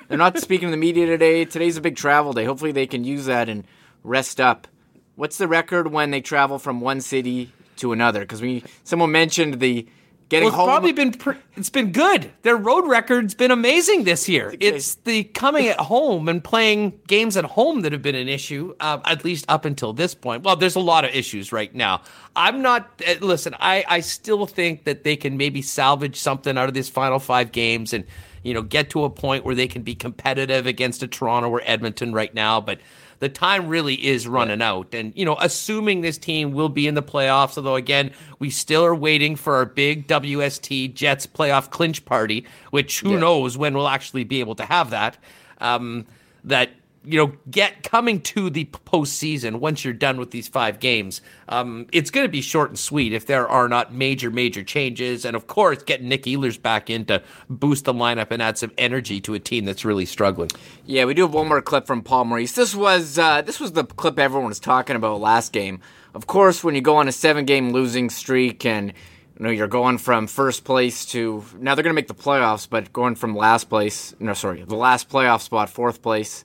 they're not speaking to the media today. Today's a big travel day. Hopefully they can use that and rest up. What's the record when they travel from one city to another? Because we someone mentioned the Getting well, it's home. probably been pre- it's been good. Their road record's been amazing this year. Okay. It's the coming at home and playing games at home that have been an issue, uh, at least up until this point. Well, there's a lot of issues right now. I'm not. Uh, listen, I I still think that they can maybe salvage something out of these final five games and you know get to a point where they can be competitive against a Toronto or Edmonton right now, but the time really is running out. And, you know, assuming this team will be in the playoffs, although again, we still are waiting for our big WST Jets playoff clinch party, which who yeah. knows when we'll actually be able to have that. Um, that you know, get coming to the postseason once you're done with these five games, um, it's going to be short and sweet if there are not major, major changes. And of course, getting Nick Ehlers back in to boost the lineup and add some energy to a team that's really struggling. Yeah, we do have one more clip from Paul Maurice. This was uh, this was the clip everyone was talking about last game. Of course, when you go on a seven-game losing streak and you know you're going from first place to now they're going to make the playoffs, but going from last place, no, sorry, the last playoff spot, fourth place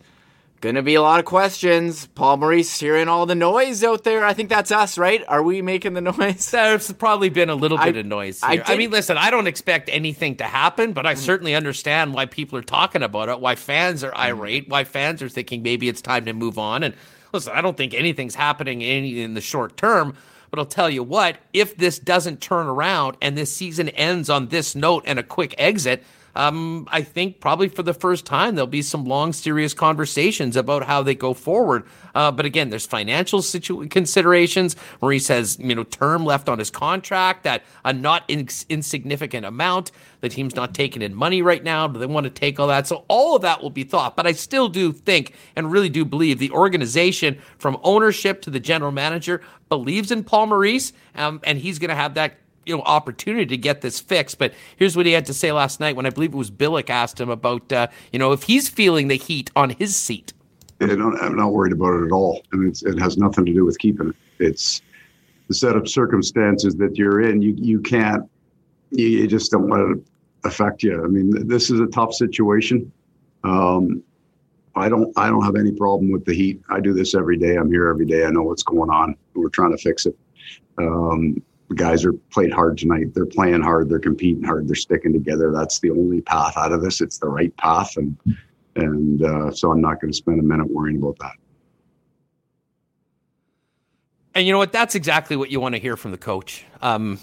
Gonna be a lot of questions. Paul Maurice hearing all the noise out there. I think that's us, right? Are we making the noise? There's probably been a little bit I- of noise. I Here. I, mean, listen, I don't expect anything to happen, but I hmm. certainly understand why people are talking about it, why fans are hmm. irate, why fans are thinking maybe it's time to move on. And listen, I don't think anything's happening in, in the short term. But I'll tell you what, if this doesn't turn around and this season ends on this note and a quick exit, um, I think probably for the first time there'll be some long, serious conversations about how they go forward. Uh, but again, there's financial situ- considerations. Maurice has you know term left on his contract that a not ins- insignificant amount. The team's not taking in money right now. Do they want to take all that? So all of that will be thought. But I still do think and really do believe the organization, from ownership to the general manager, believes in Paul Maurice, um, and he's going to have that you know opportunity to get this fixed. But here's what he had to say last night when I believe it was Billick asked him about uh, you know if he's feeling the heat on his seat. I'm not worried about it at all. And it has nothing to do with keeping it. It's the set of circumstances that you're in. You, you can't, you, you just don't let it affect you. I mean, this is a tough situation. Um, I don't, I don't have any problem with the heat. I do this every day. I'm here every day. I know what's going on. We're trying to fix it. Um, guys are played hard tonight. They're playing hard. They're competing hard. They're sticking together. That's the only path out of this. It's the right path, and and uh, so I'm not going to spend a minute worrying about that. And you know what? That's exactly what you want to hear from the coach. Um,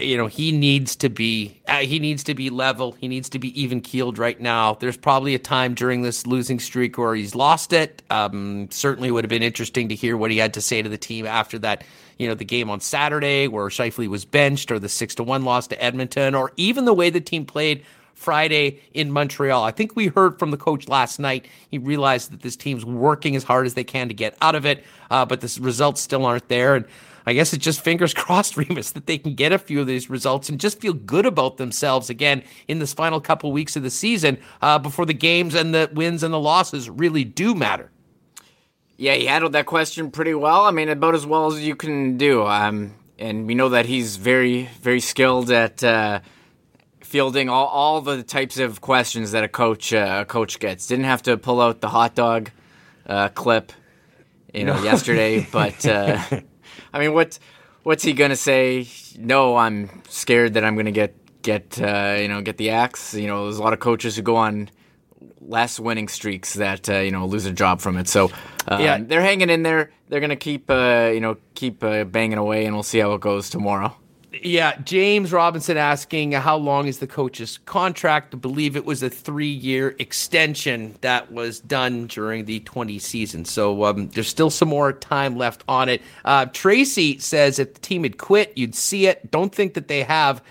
you know, he needs to be uh, he needs to be level. He needs to be even keeled right now. There's probably a time during this losing streak where he's lost it. Um, certainly would have been interesting to hear what he had to say to the team after that. You know, the game on Saturday where Scheifele was benched, or the six to one loss to Edmonton, or even the way the team played Friday in Montreal. I think we heard from the coach last night. He realized that this team's working as hard as they can to get out of it, uh, but the results still aren't there. And I guess it's just fingers crossed, Remis, that they can get a few of these results and just feel good about themselves again in this final couple weeks of the season uh, before the games and the wins and the losses really do matter. Yeah, he handled that question pretty well. I mean, about as well as you can do. Um, and we know that he's very, very skilled at uh, fielding all, all the types of questions that a coach uh, a coach gets. Didn't have to pull out the hot dog uh, clip, you know, yesterday. But uh, I mean, what what's he gonna say? No, I'm scared that I'm gonna get get uh, you know get the axe. You know, there's a lot of coaches who go on less winning streaks that uh, you know lose a job from it. So um, Yeah. they're hanging in there. They're gonna keep uh, you know keep uh, banging away, and we'll see how it goes tomorrow. Yeah, James Robinson asking how long is the coach's contract? I believe it was a three-year extension that was done during the 20 season. So um, there's still some more time left on it. Uh, Tracy says if the team had quit, you'd see it. Don't think that they have.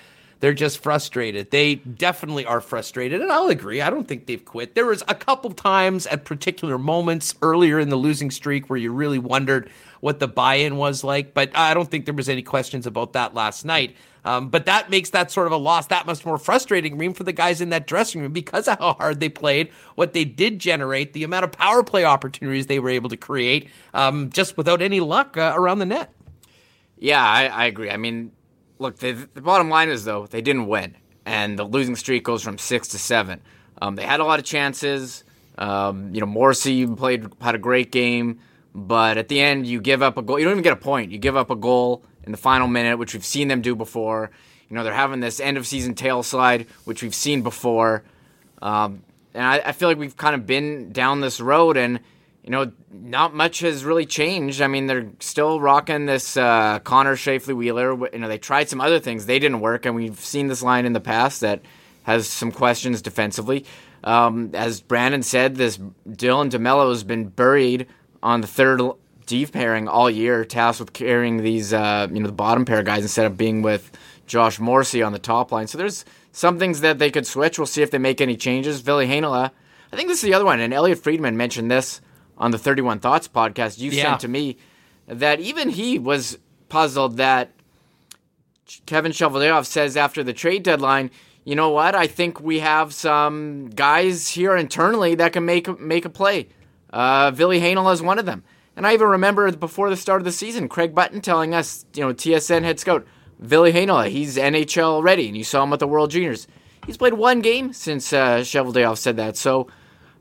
They're just frustrated. They definitely are frustrated, and I'll agree. I don't think they've quit. There was a couple times at particular moments earlier in the losing streak where you really wondered what the buy-in was like, but I don't think there was any questions about that last night. Um, but that makes that sort of a loss that much more frustrating, Reem, for the guys in that dressing room because of how hard they played, what they did generate, the amount of power play opportunities they were able to create, um, just without any luck uh, around the net. Yeah, I, I agree. I mean, look, the, the bottom line is though they didn't win, and the losing streak goes from six to seven. Um, they had a lot of chances. Um, you know, Morrissey played had a great game, but at the end, you give up a goal. You don't even get a point. You give up a goal in the final minute, which we've seen them do before. You know, they're having this end of season tail slide, which we've seen before. Um, and I, I feel like we've kind of been down this road, and you know, not much has really changed. I mean, they're still rocking this uh, Connor Scheifele Wheeler. You know, they tried some other things, they didn't work, and we've seen this line in the past that has some questions defensively. Um, as Brandon said, this Dylan DeMelo has been buried on the third D pairing all year, tasked with carrying these, uh, you know, the bottom pair guys instead of being with Josh Morrissey on the top line. So there's some things that they could switch. We'll see if they make any changes. Ville Heinola, I think this is the other one, and Elliotte Friedman mentioned this on the 31 Thoughts podcast you Yeah. sent to me that even he was puzzled that Kevin Cheveldayoff says after the trade deadline, you know what? I think we have some guys here internally that can make make a play. Uh, Ville Heinola is one of them. And I even remember before the start of the season, Craig Button telling us, you know, TSN head scout, Ville Heinola, he's NHL ready, and you saw him at the World Juniors. He's played one game since uh, Cheveldayoff said that. So,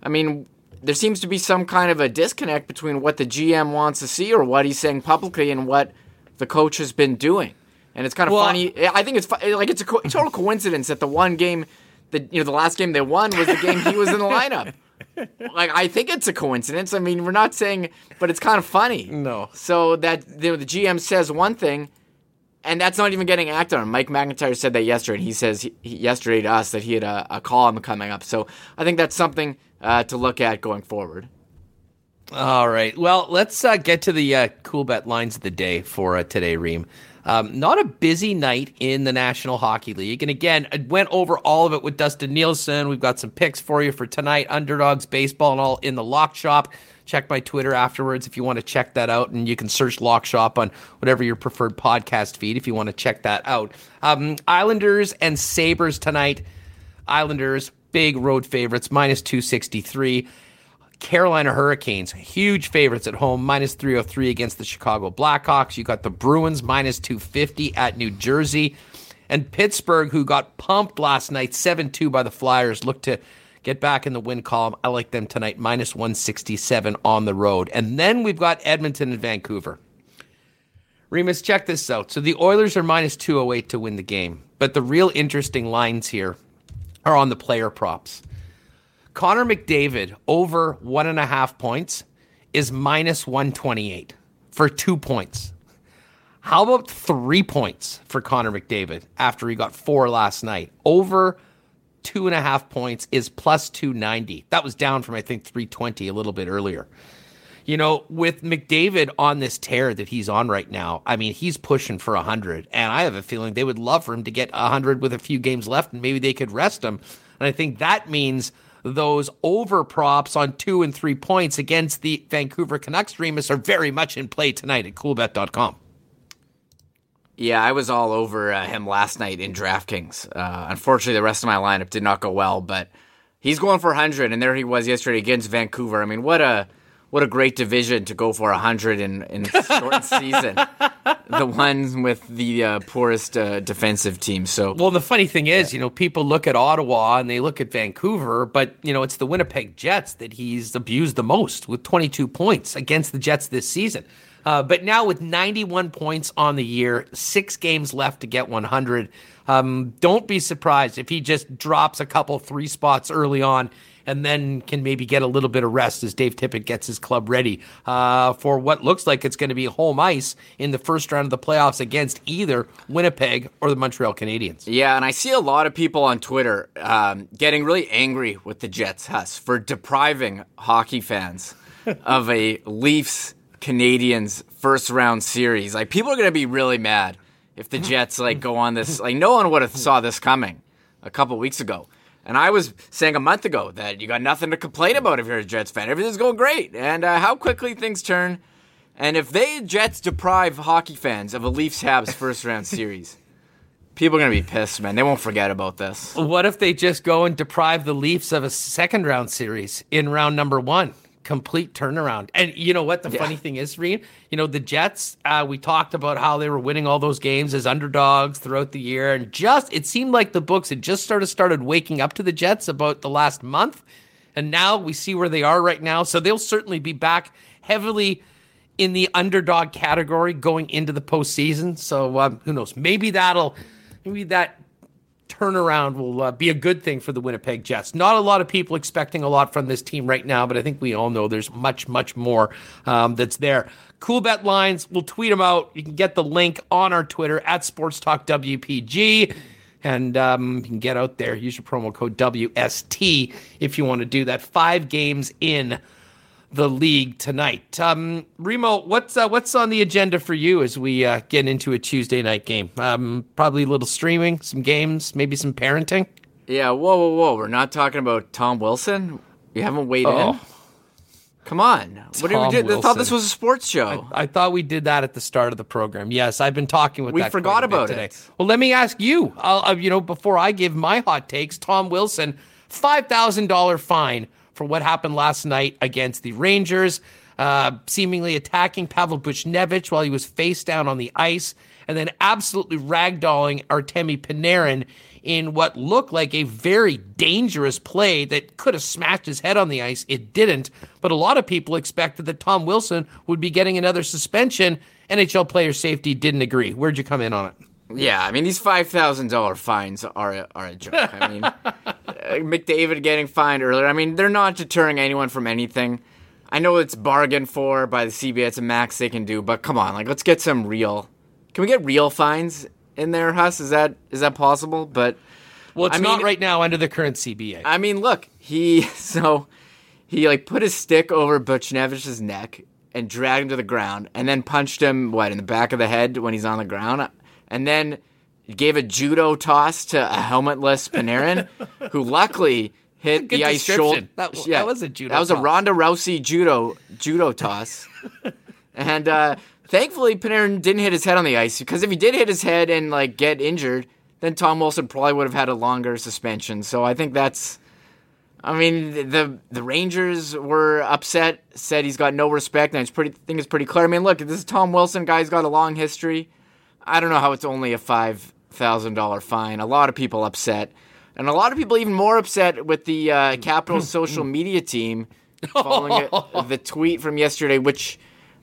I mean, there seems to be some kind of a disconnect between what the GM wants to see or what he's saying publicly and what the coach has been doing. And it's kind of Well- funny. I think it's fu- like it's a co- total coincidence that the one game, the you know the last game they won was the game he was in the lineup. Like I think it's a coincidence. I mean, we're not saying, but it's kind of funny. No. So that you know, the GM says one thing, and that's not even getting acted on. Mike McIntyre said that yesterday, and he says he, yesterday to us that he had a, a column coming up. So I think that's something uh, to look at going forward. All right. Well, let's uh, get to the uh, cool bet lines of the day for uh, today, Reem. Um, not a busy night in the National Hockey League. And again, I went over all of it with Dustin Nielsen. We've got some picks for you for tonight underdogs, baseball, and all in the lock shop. Check my Twitter afterwards if you want to check that out. And you can search lock shop on whatever your preferred podcast feed if you want to check that out. Um, Islanders and Sabres tonight. Islanders, big road favorites, minus 263. Carolina Hurricanes, huge favorites at home, minus 303 against the Chicago Blackhawks. You got the Bruins, minus 250 at New Jersey. And Pittsburgh, who got pumped last night, 7 2 by the Flyers, look to get back in the win column. I like them tonight, minus 167 on the road. And then we've got Edmonton and Vancouver. Remis, check this out. So the Oilers are minus 208 to win the game. But the real interesting lines here are on the player props. Connor McDavid over one and a half points is minus 128 for two points. How about three points for Connor McDavid after he got four last night? Over two and a half points is plus 290. That was down from, I think, 320 a little bit earlier. You know, with McDavid on this tear that he's on right now, I mean, he's pushing for 100. And I have a feeling they would love for him to get 100 with a few games left and maybe they could rest him. And I think that means those over props on two and three points against the Vancouver Canucks Remis are very much in play tonight at coolbet.com. Yeah, I was all over uh, him last night in DraftKings. Uh, unfortunately, the rest of my lineup did not go well, but he's going for 100, and there he was yesterday against Vancouver. I mean, what a what a great division to go for 100 in in short season. The ones with the uh, poorest uh, defensive team. So Well, the funny thing is, you know, people look at Ottawa and they look at Vancouver, but, you know, it's the Winnipeg Jets that he's abused the most with 22 points against the Jets this season. Uh, but now with 91 points on the year, six games left to get 100, um, don't be surprised if he just drops a couple three spots early on and then can maybe get a little bit of rest as Dave Tippett gets his club ready uh, for what looks like it's going to be home ice in the first round of the playoffs against either Winnipeg or the Montreal Canadiens. Yeah, and I see a lot of people on Twitter um, getting really angry with the Jets, Huss, for depriving hockey fans of a Leafs Canadiens first round series. Like people are going to be really mad if the Jets like go on this. Like no one would have saw this coming a couple weeks ago. And I was saying a month ago that you got nothing to complain about if you're a Jets fan. Everything's going great, and uh, how quickly things turn. And if they Jets deprive hockey fans of a Leafs Habs first round series, people are gonna be pissed, man. They won't forget about this. What if they just go and deprive the Leafs of a second round series in round number one? Complete turnaround. And you know what? The funny thing is, Reem, you know, the Jets, uh, we talked about how they were winning all those games as underdogs throughout the year. And just, it seemed like the books had just sort of started waking up to the Jets about the last month. And now we see where they are right now. So they'll certainly be back heavily in the underdog category going into the postseason. So um, who knows? Maybe that'll, maybe that turnaround will uh, be a good thing for the Winnipeg Jets. Not a lot of people expecting a lot from this team right now, but I think we all know there's much, much more um, that's there. Cool bet lines, we'll tweet them out. You can get the link on our Twitter at Sports Talk WPG. And um, you can get out there. Use your promo code WST if you want to do that. Five games in the league tonight. Um, Remo, what's uh, what's on the agenda for you as we uh, get into a Tuesday night game? Um, probably a little streaming, some games, maybe some parenting. Yeah, whoa, whoa, whoa. We're not talking about Tom Wilson. You haven't weighed Oh. in. Come on. What did we Tom do? I thought this was a sports show. I thought we did that at the start of the program. Yes, I've been talking with We forgot quite a bit about today. it. Well, let me ask you. I'll, uh, you know, before I give my hot takes, Tom Wilson, five thousand dollar fine for what happened last night against the Rangers, uh, seemingly attacking Pavel Buchnevich while he was face down on the ice, and then absolutely ragdolling Artemi Panarin in what looked like a very dangerous play that could have smashed his head on the ice. It didn't, but a lot of people expected that Tom Wilson would be getting another suspension. NHL player safety didn't agree. Where'd you come in on it? Yeah, I mean these five thousand dollar fines are a, are a joke. I mean, uh, McDavid getting fined earlier. I mean, they're not deterring anyone from anything. I know it's bargained for by the CBA. It's a max they can do, but come on, like let's get some real. Can we get real fines in there, Huss? Is that is that possible? But Well, it's I not mean- right now under the current CBA. I mean, look, he so he like put his stick over Buchnevich's neck and dragged him to the ground, and then punched him what in the back of the head when he's on the ground, and then gave a judo toss to a helmetless Panarin, who luckily hit the ice shoulder. That w- that was a judo That was a toss. Ronda Rousey judo judo toss, and uh, thankfully Panarin didn't hit his head on the ice because if he did hit his head and like get injured, then Tom Wilson probably would have had a longer suspension. So I think that's. I mean, the the Rangers were upset, said he's got no respect, and it's pretty. I think it's pretty clear. I mean, look, this is Tom Wilson, guy's got a long history. I don't know how it's only a five thousand dollar fine. A lot of people upset, and a lot of people even more upset with the uh, Capitals social media team following it, the tweet from yesterday, which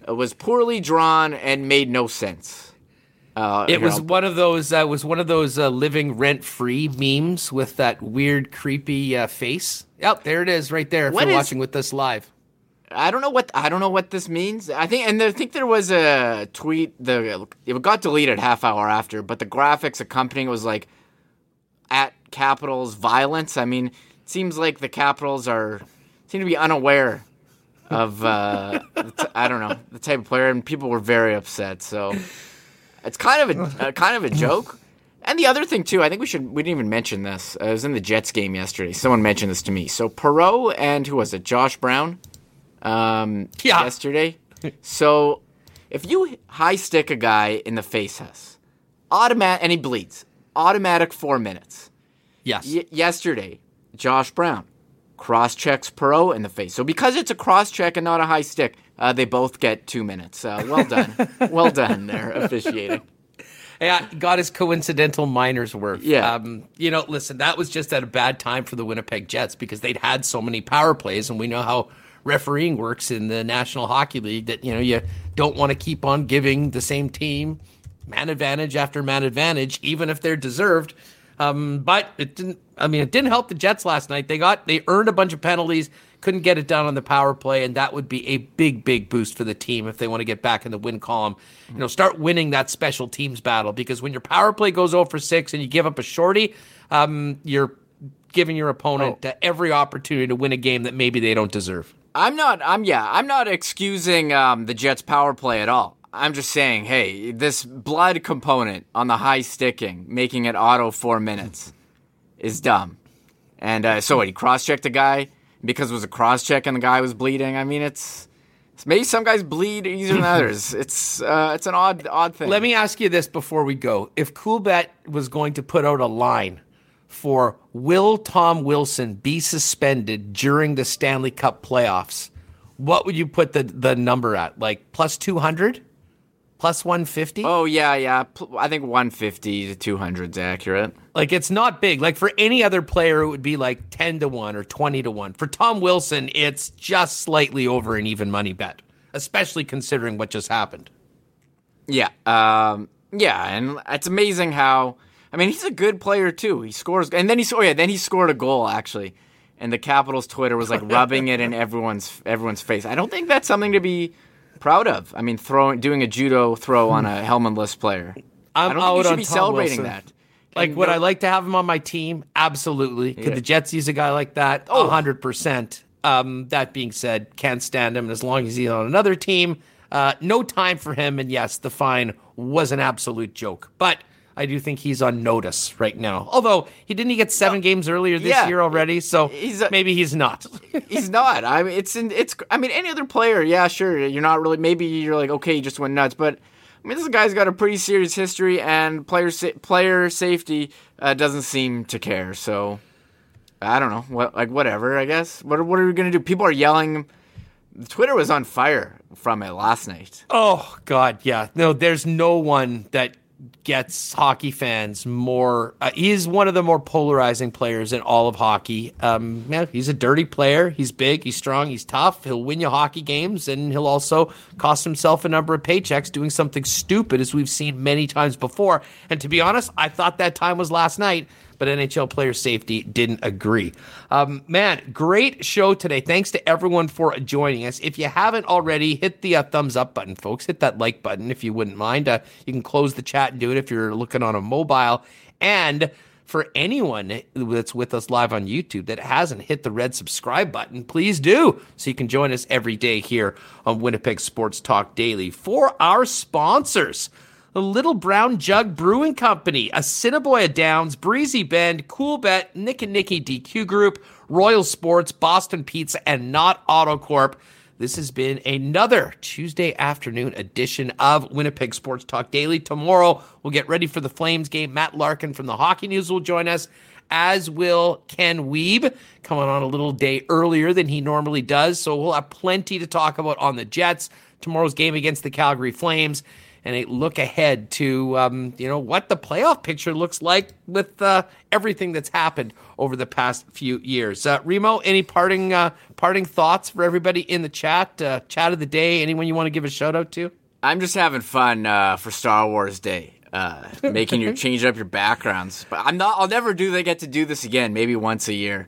uh, was poorly drawn and made no sense. Uh, It was one of those. Uh, was one of those uh, living rent free memes with that weird, creepy uh, face. Yep, there it is, right there. If What you're is- watching with us live. I don't know what I don't know what this means. I think and I think there was a tweet the it got deleted half hour after, but the graphics accompanying was like at Capitals violence. I mean, it seems like the Capitals are seem to be unaware of uh t- I don't know the type of player, and people were very upset. So it's kind of a uh, kind of a joke. And the other thing too, I think we should we didn't even mention this. Uh, it was in the Jets game yesterday. Someone mentioned this to me. So Perreault and who was it? Josh Brown um, Yeah. yesterday. so if you high stick a guy in the face, Hess, automatic, and he bleeds, automatic four minutes. Yes. Y- yesterday, Josh Brown cross checks Perreault in the face. So because it's a cross check and not a high stick, uh, they both get two minutes. Uh, well done, well done there, officiating. Yeah, got his coincidental minors worth. Yeah. Um, you know, listen, that was just at a bad time for the Winnipeg Jets because they'd had so many power plays, and we know how refereeing works in the National Hockey League that, you know, you don't want to keep on giving the same team man advantage after man advantage, even if they're deserved. Um, but it didn't, I mean, it didn't help the Jets last night. They got, they earned a bunch of penalties, couldn't get it done on the power play, and that would be a big, big boost for the team if they want to get back in the win column. You know, start winning that special teams battle because when your power play goes over 6 and you give up a shorty, um, you're giving your opponent uh, every opportunity to win a game that maybe they don't deserve. I'm not. I'm yeah. I'm not excusing um, the Jets' power play at all. I'm just saying, hey, this blood component on the high sticking, making it auto four minutes, is dumb. And uh, so what? He cross-checked a guy because it was a cross-check and the guy was bleeding. I mean, it's, it's maybe some guys bleed easier than others. It's uh, it's an odd odd thing. Let me ask you this before we go. If Coolbet was going to put out a line for will Tom Wilson be suspended during the Stanley Cup playoffs, what would you put the, the number at? Like plus 200? Plus 150? Oh yeah, yeah. I think 150 to 200 is accurate. Like it's not big. Like for any other player, it would be like 10 to 1 or 20 to 1. For Tom Wilson, it's just slightly over an even money bet, especially considering what just happened. Yeah, um, yeah, and it's amazing how. I mean, he's a good player too. He scores, and then he oh yeah, then he scored a goal actually, and the Capitals Twitter was like rubbing it in everyone's everyone's face. I don't think that's something to be proud of. I mean, throwing doing a judo throw on a helmetless player. I'm I don't out think you should be Tom celebrating Wilson. that. Like, And would no- I like to have him on my team? Absolutely. Could Yeah. the Jets use a guy like that? Oh. hundred percent. Um, that being said, can't stand him. And as long as he's on another team, uh, no time for him. And yes, the fine was an absolute joke. But I do think he's on notice right now. Although he didn't he get seven games earlier this yeah. year already, so He's a- maybe he's not. He's not. I mean, it's in, it's. I mean, any other player, yeah, sure. You're not really. Maybe you're like, okay, you just went nuts, but I mean, this guy's got a pretty serious history, and player sa- player safety uh, doesn't seem to care. So I don't know. What like whatever. I guess. What what are we gonna do? People are yelling. Twitter was on fire from it last night. Oh God, yeah. No, there's no one that gets hockey fans more. Uh, he is one of the more polarizing players in all of hockey. Um, he's a dirty player. He's big. He's strong. He's tough. He'll win you hockey games, and he'll also cost himself a number of paychecks doing something stupid, as we've seen many times before. And to be honest, I thought that time was last night but NHL player safety didn't agree. Um, man, great show today. Thanks to everyone for joining us. If you haven't already, hit the uh, thumbs up button, folks. Hit that like button if you wouldn't mind. Uh, you can close the chat and do it if you're looking on a mobile. And for anyone that's with us live on YouTube that hasn't hit the red subscribe button, please do so you can join us every day here on Winnipeg Sports Talk Daily. For our sponsors, the Little Brown Jug Brewing Company, Assiniboia Downs, Breezy Bend, Cool Bet, Nick and Nicky DQ Group, Royal Sports, Boston Pizza, and Knott AutoCorp. This has been another Tuesday afternoon edition of Winnipeg Sports Talk Daily. Tomorrow, we'll get ready for the Flames game. Matt Larkin from the Hockey News will join us, as will Ken Wiebe, coming on a little day earlier than he normally does. So we'll have plenty to talk about on the Jets, tomorrow's game against the Calgary Flames, and a look ahead to um, you know what the playoff picture looks like with uh, everything that's happened over the past few years. Uh, Remo, any parting uh, parting thoughts for everybody in the chat? Uh, chat of the day. Anyone you want to give a shout out to? I'm just having fun uh, for Star Wars Day. Uh, making your change up your backgrounds, but I'm not. I'll never do. They get to do this again, maybe once a year.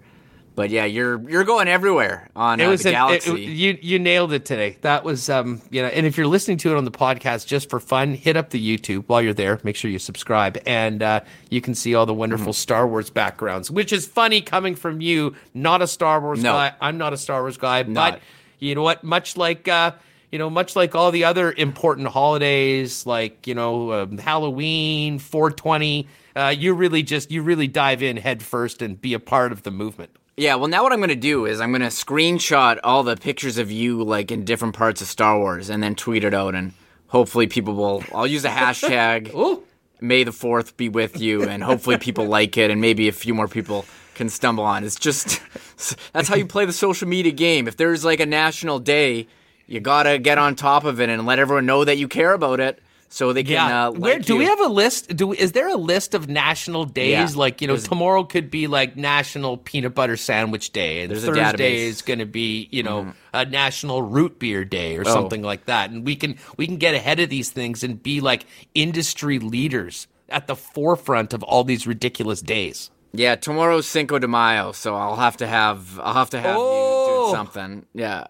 But yeah, you're you're going everywhere on It uh, was the an- galaxy. it- you you nailed it today. That was um you know, and if you're listening to it on the podcast just for fun, hit up the YouTube while you're there. Make sure you subscribe, and uh, you can see all the wonderful Mm-hmm. Star Wars backgrounds, which is funny coming from you. Not a Star Wars No. guy. I'm not a Star Wars guy, Not. but you know what? Much like uh, you know, much like all the other important holidays, like you know, um, Halloween, 420. Uh, you really just you really dive in head first and be a part of the movement. Yeah, well, now what I'm going to do is I'm going to screenshot all the pictures of you, like in different parts of Star Wars, and then tweet it out, and hopefully people will. I'll use a hashtag. Ooh. May the Fourth be with you, and hopefully people like it, and maybe a few more people can stumble on. It's just that's how you play the social media game. If there's like a national day, you gotta get on top of it and let everyone know that you care about it, so they can. Yeah. Uh, Where like do we have a list? Do we, is there a list of national days? Yeah. Like you know, There's- tomorrow could be like National Peanut Butter Sandwich Day, and There's a Thursday is going to be you know a National Root Beer Day or Oh. something like that. And we can we can get ahead of these things and be like industry leaders at the forefront of all these ridiculous days. Yeah, tomorrow's Cinco de Mayo, so I'll have to have I'll have to have Oh. you do something. Yeah.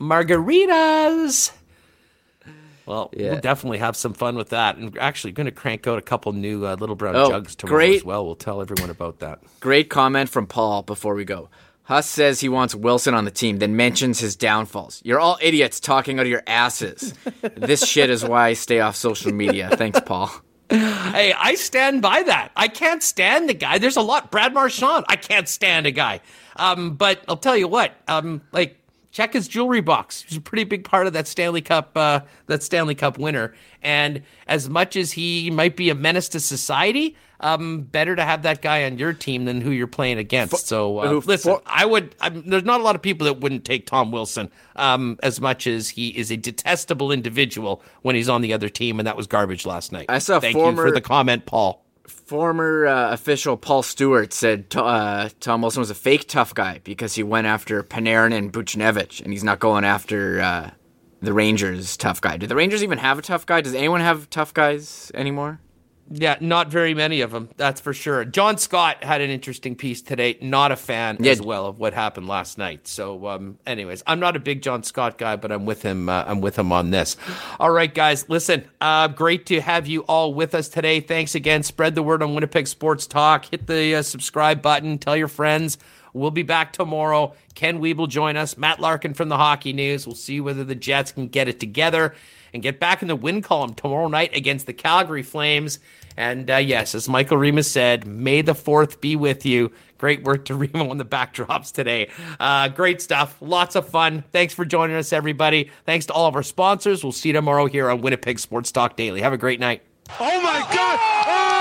Margaritas. Well, Yeah. we'll definitely have some fun with that, and actually going to crank out a couple new uh, little brown Oh, jugs tomorrow great. as well. We'll tell everyone about that. Great comment from Paul before we go. Huss says he wants Wilson on the team, then mentions his downfalls. You're all idiots talking out of your asses. this shit is why I stay off social media. Thanks, Paul. Hey, I stand by that. I can't stand the guy. There's a lot. Brad Marchand, I can't stand a guy. Um, but I'll tell you what. Um, like check his jewelry box. He's a pretty big part of that Stanley Cup. Uh, that Stanley Cup winner. And as much as he might be a menace to society, um, better to have that guy on your team than who you're playing against. so uh, listen, I would. I'm, there's not a lot of people that wouldn't take Tom Wilson um, as much as he is a detestable individual when he's on the other team, and that was garbage last night. I saw Thank you former- for the comment, Paul. Former uh, official Paul Stewart said uh, Tom Wilson was a fake tough guy because he went after Panarin and Buchnevich, and he's not going after uh, the Rangers tough guy. Do the Rangers even have a tough guy? Does anyone have tough guys anymore? Yeah, not very many of them. That's for sure. John Scott had an interesting piece today. Not a fan Yeah. as well of what happened last night. So, um, anyways, I'm not a big John Scott guy, but I'm with him. Uh, I'm with him on this. All right, guys, listen. Uh, great to have you all with us today. Thanks again. Spread the word on Winnipeg Sports Talk. Hit the uh, subscribe button. Tell your friends. We'll be back tomorrow. Ken Wiebe will join us. Matt Larkin from the Hockey News. We'll see whether the Jets can get it together. and get back in the win column tomorrow night against the Calgary Flames. And uh, yes, as Michael Remis said, may the fourth be with you. Great work to Remo on the backdrops today. Uh, great stuff. Lots of fun. Thanks for joining us, everybody. Thanks to all of our sponsors. We'll see you tomorrow here on Winnipeg Sports Talk Daily. Have a great night. Oh my God! Oh!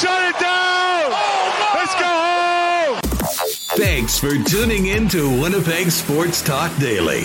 Shut it down! Let's go home! Thanks for tuning in to Winnipeg Sports Talk Daily.